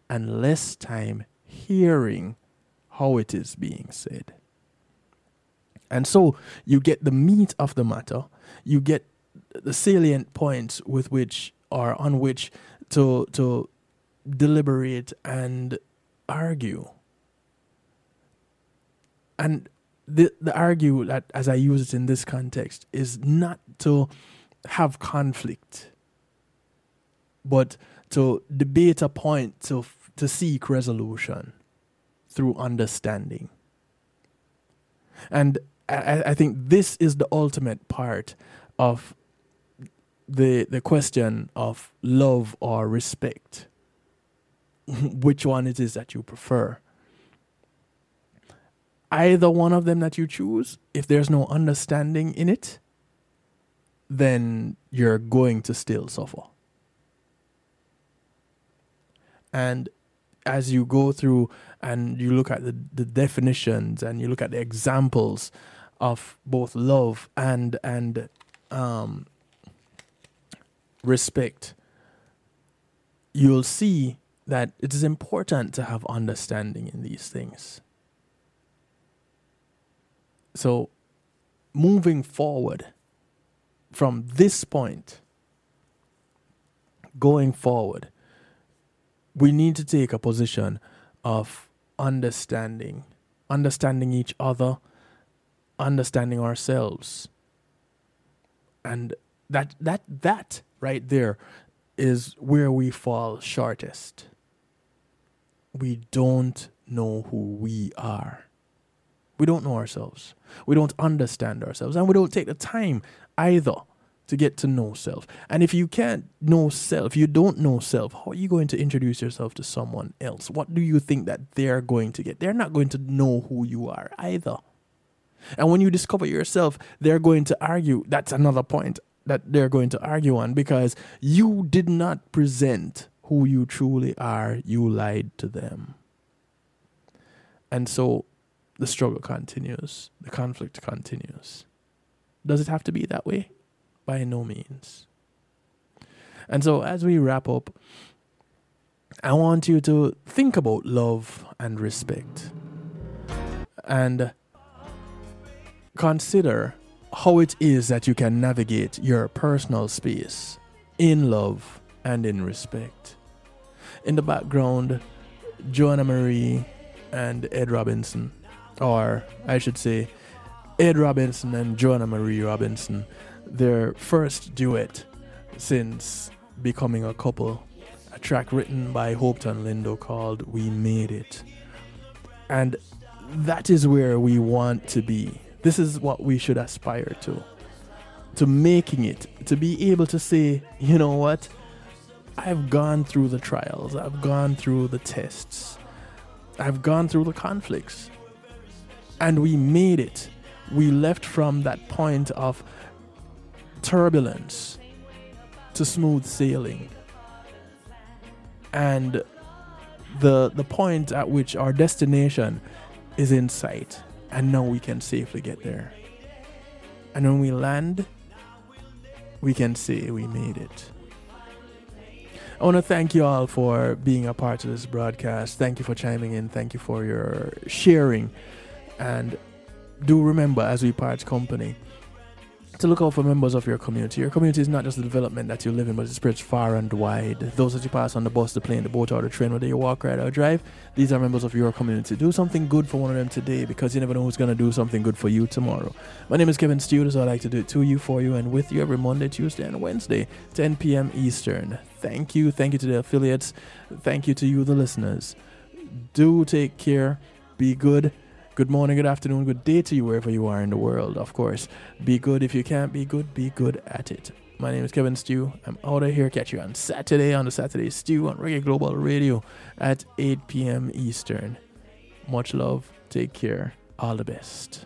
and less time hearing how it is being said. And so you get the meat of the matter, you get the salient points with which or on which to to deliberate and argue. And the the argue that as I use it in this context is not to have conflict, but to debate a point to to seek resolution through understanding. And I, I think this is the ultimate part of the the question of love or respect which one it is that you prefer. Either one of them that you choose, if there's no understanding in it, then you're going to still suffer. And as you go through and you look at the, the definitions and you look at the examples of both love and and um, respect, you'll see that it is important to have understanding in these things. So, moving forward from this point, going forward, we need to take a position of understanding, understanding each other, understanding ourselves. And that that that right there is where we fall shortest we don't know who we are. We don't know ourselves. We don't understand ourselves. And we don't take the time either to get to know self. And if you can't know self, you don't know self, how are you going to introduce yourself to someone else? What do you think that they're going to get? They're not going to know who you are either. And when you discover yourself, they're going to argue. That's another point that they're going to argue on because you did not present who you truly are, you lied to them. And so the struggle continues, the conflict continues. Does it have to be that way? By no means. And so, as we wrap up, I want you to think about love and respect and consider how it is that you can navigate your personal space in love and in respect. In the background, Joanna Marie and Ed Robinson, or I should say, Ed Robinson and Joanna Marie Robinson, their first duet since becoming a couple. A track written by Hopeton Lindo called We Made It. And that is where we want to be. This is what we should aspire to. To making it, to be able to say, you know what? I've gone through the trials, I've gone through the tests, I've gone through the conflicts, and we made it. We left from that point of turbulence to smooth sailing. And the the point at which our destination is in sight and now we can safely get there. And when we land, we can say we made it. I want to thank you all for being a part of this broadcast. Thank you for chiming in. Thank you for your sharing. And do remember, as we part company, to look out for members of your community. Your community is not just the development that you live in, but it spreads far and wide. Those that you pass on the bus, the plane, the boat, or the train, whether you walk, ride, or drive, these are members of your community. Do something good for one of them today because you never know who's going to do something good for you tomorrow. My name is Kevin Stewart, so I like to do it to you, for you, and with you every Monday, Tuesday, and Wednesday, 10 p.m. Eastern. Thank you. Thank you to the affiliates. Thank you to you, the listeners. Do take care. Be good Good morning, good afternoon, good day to you wherever you are in the world, of course. Be good if you can't be good, be good at it. My name is Kevin Stew. I'm out of here. Catch you on Saturday on the Saturday Stew on Reggae Global Radio at 8 p.m. Eastern. Much love. Take care. All the best.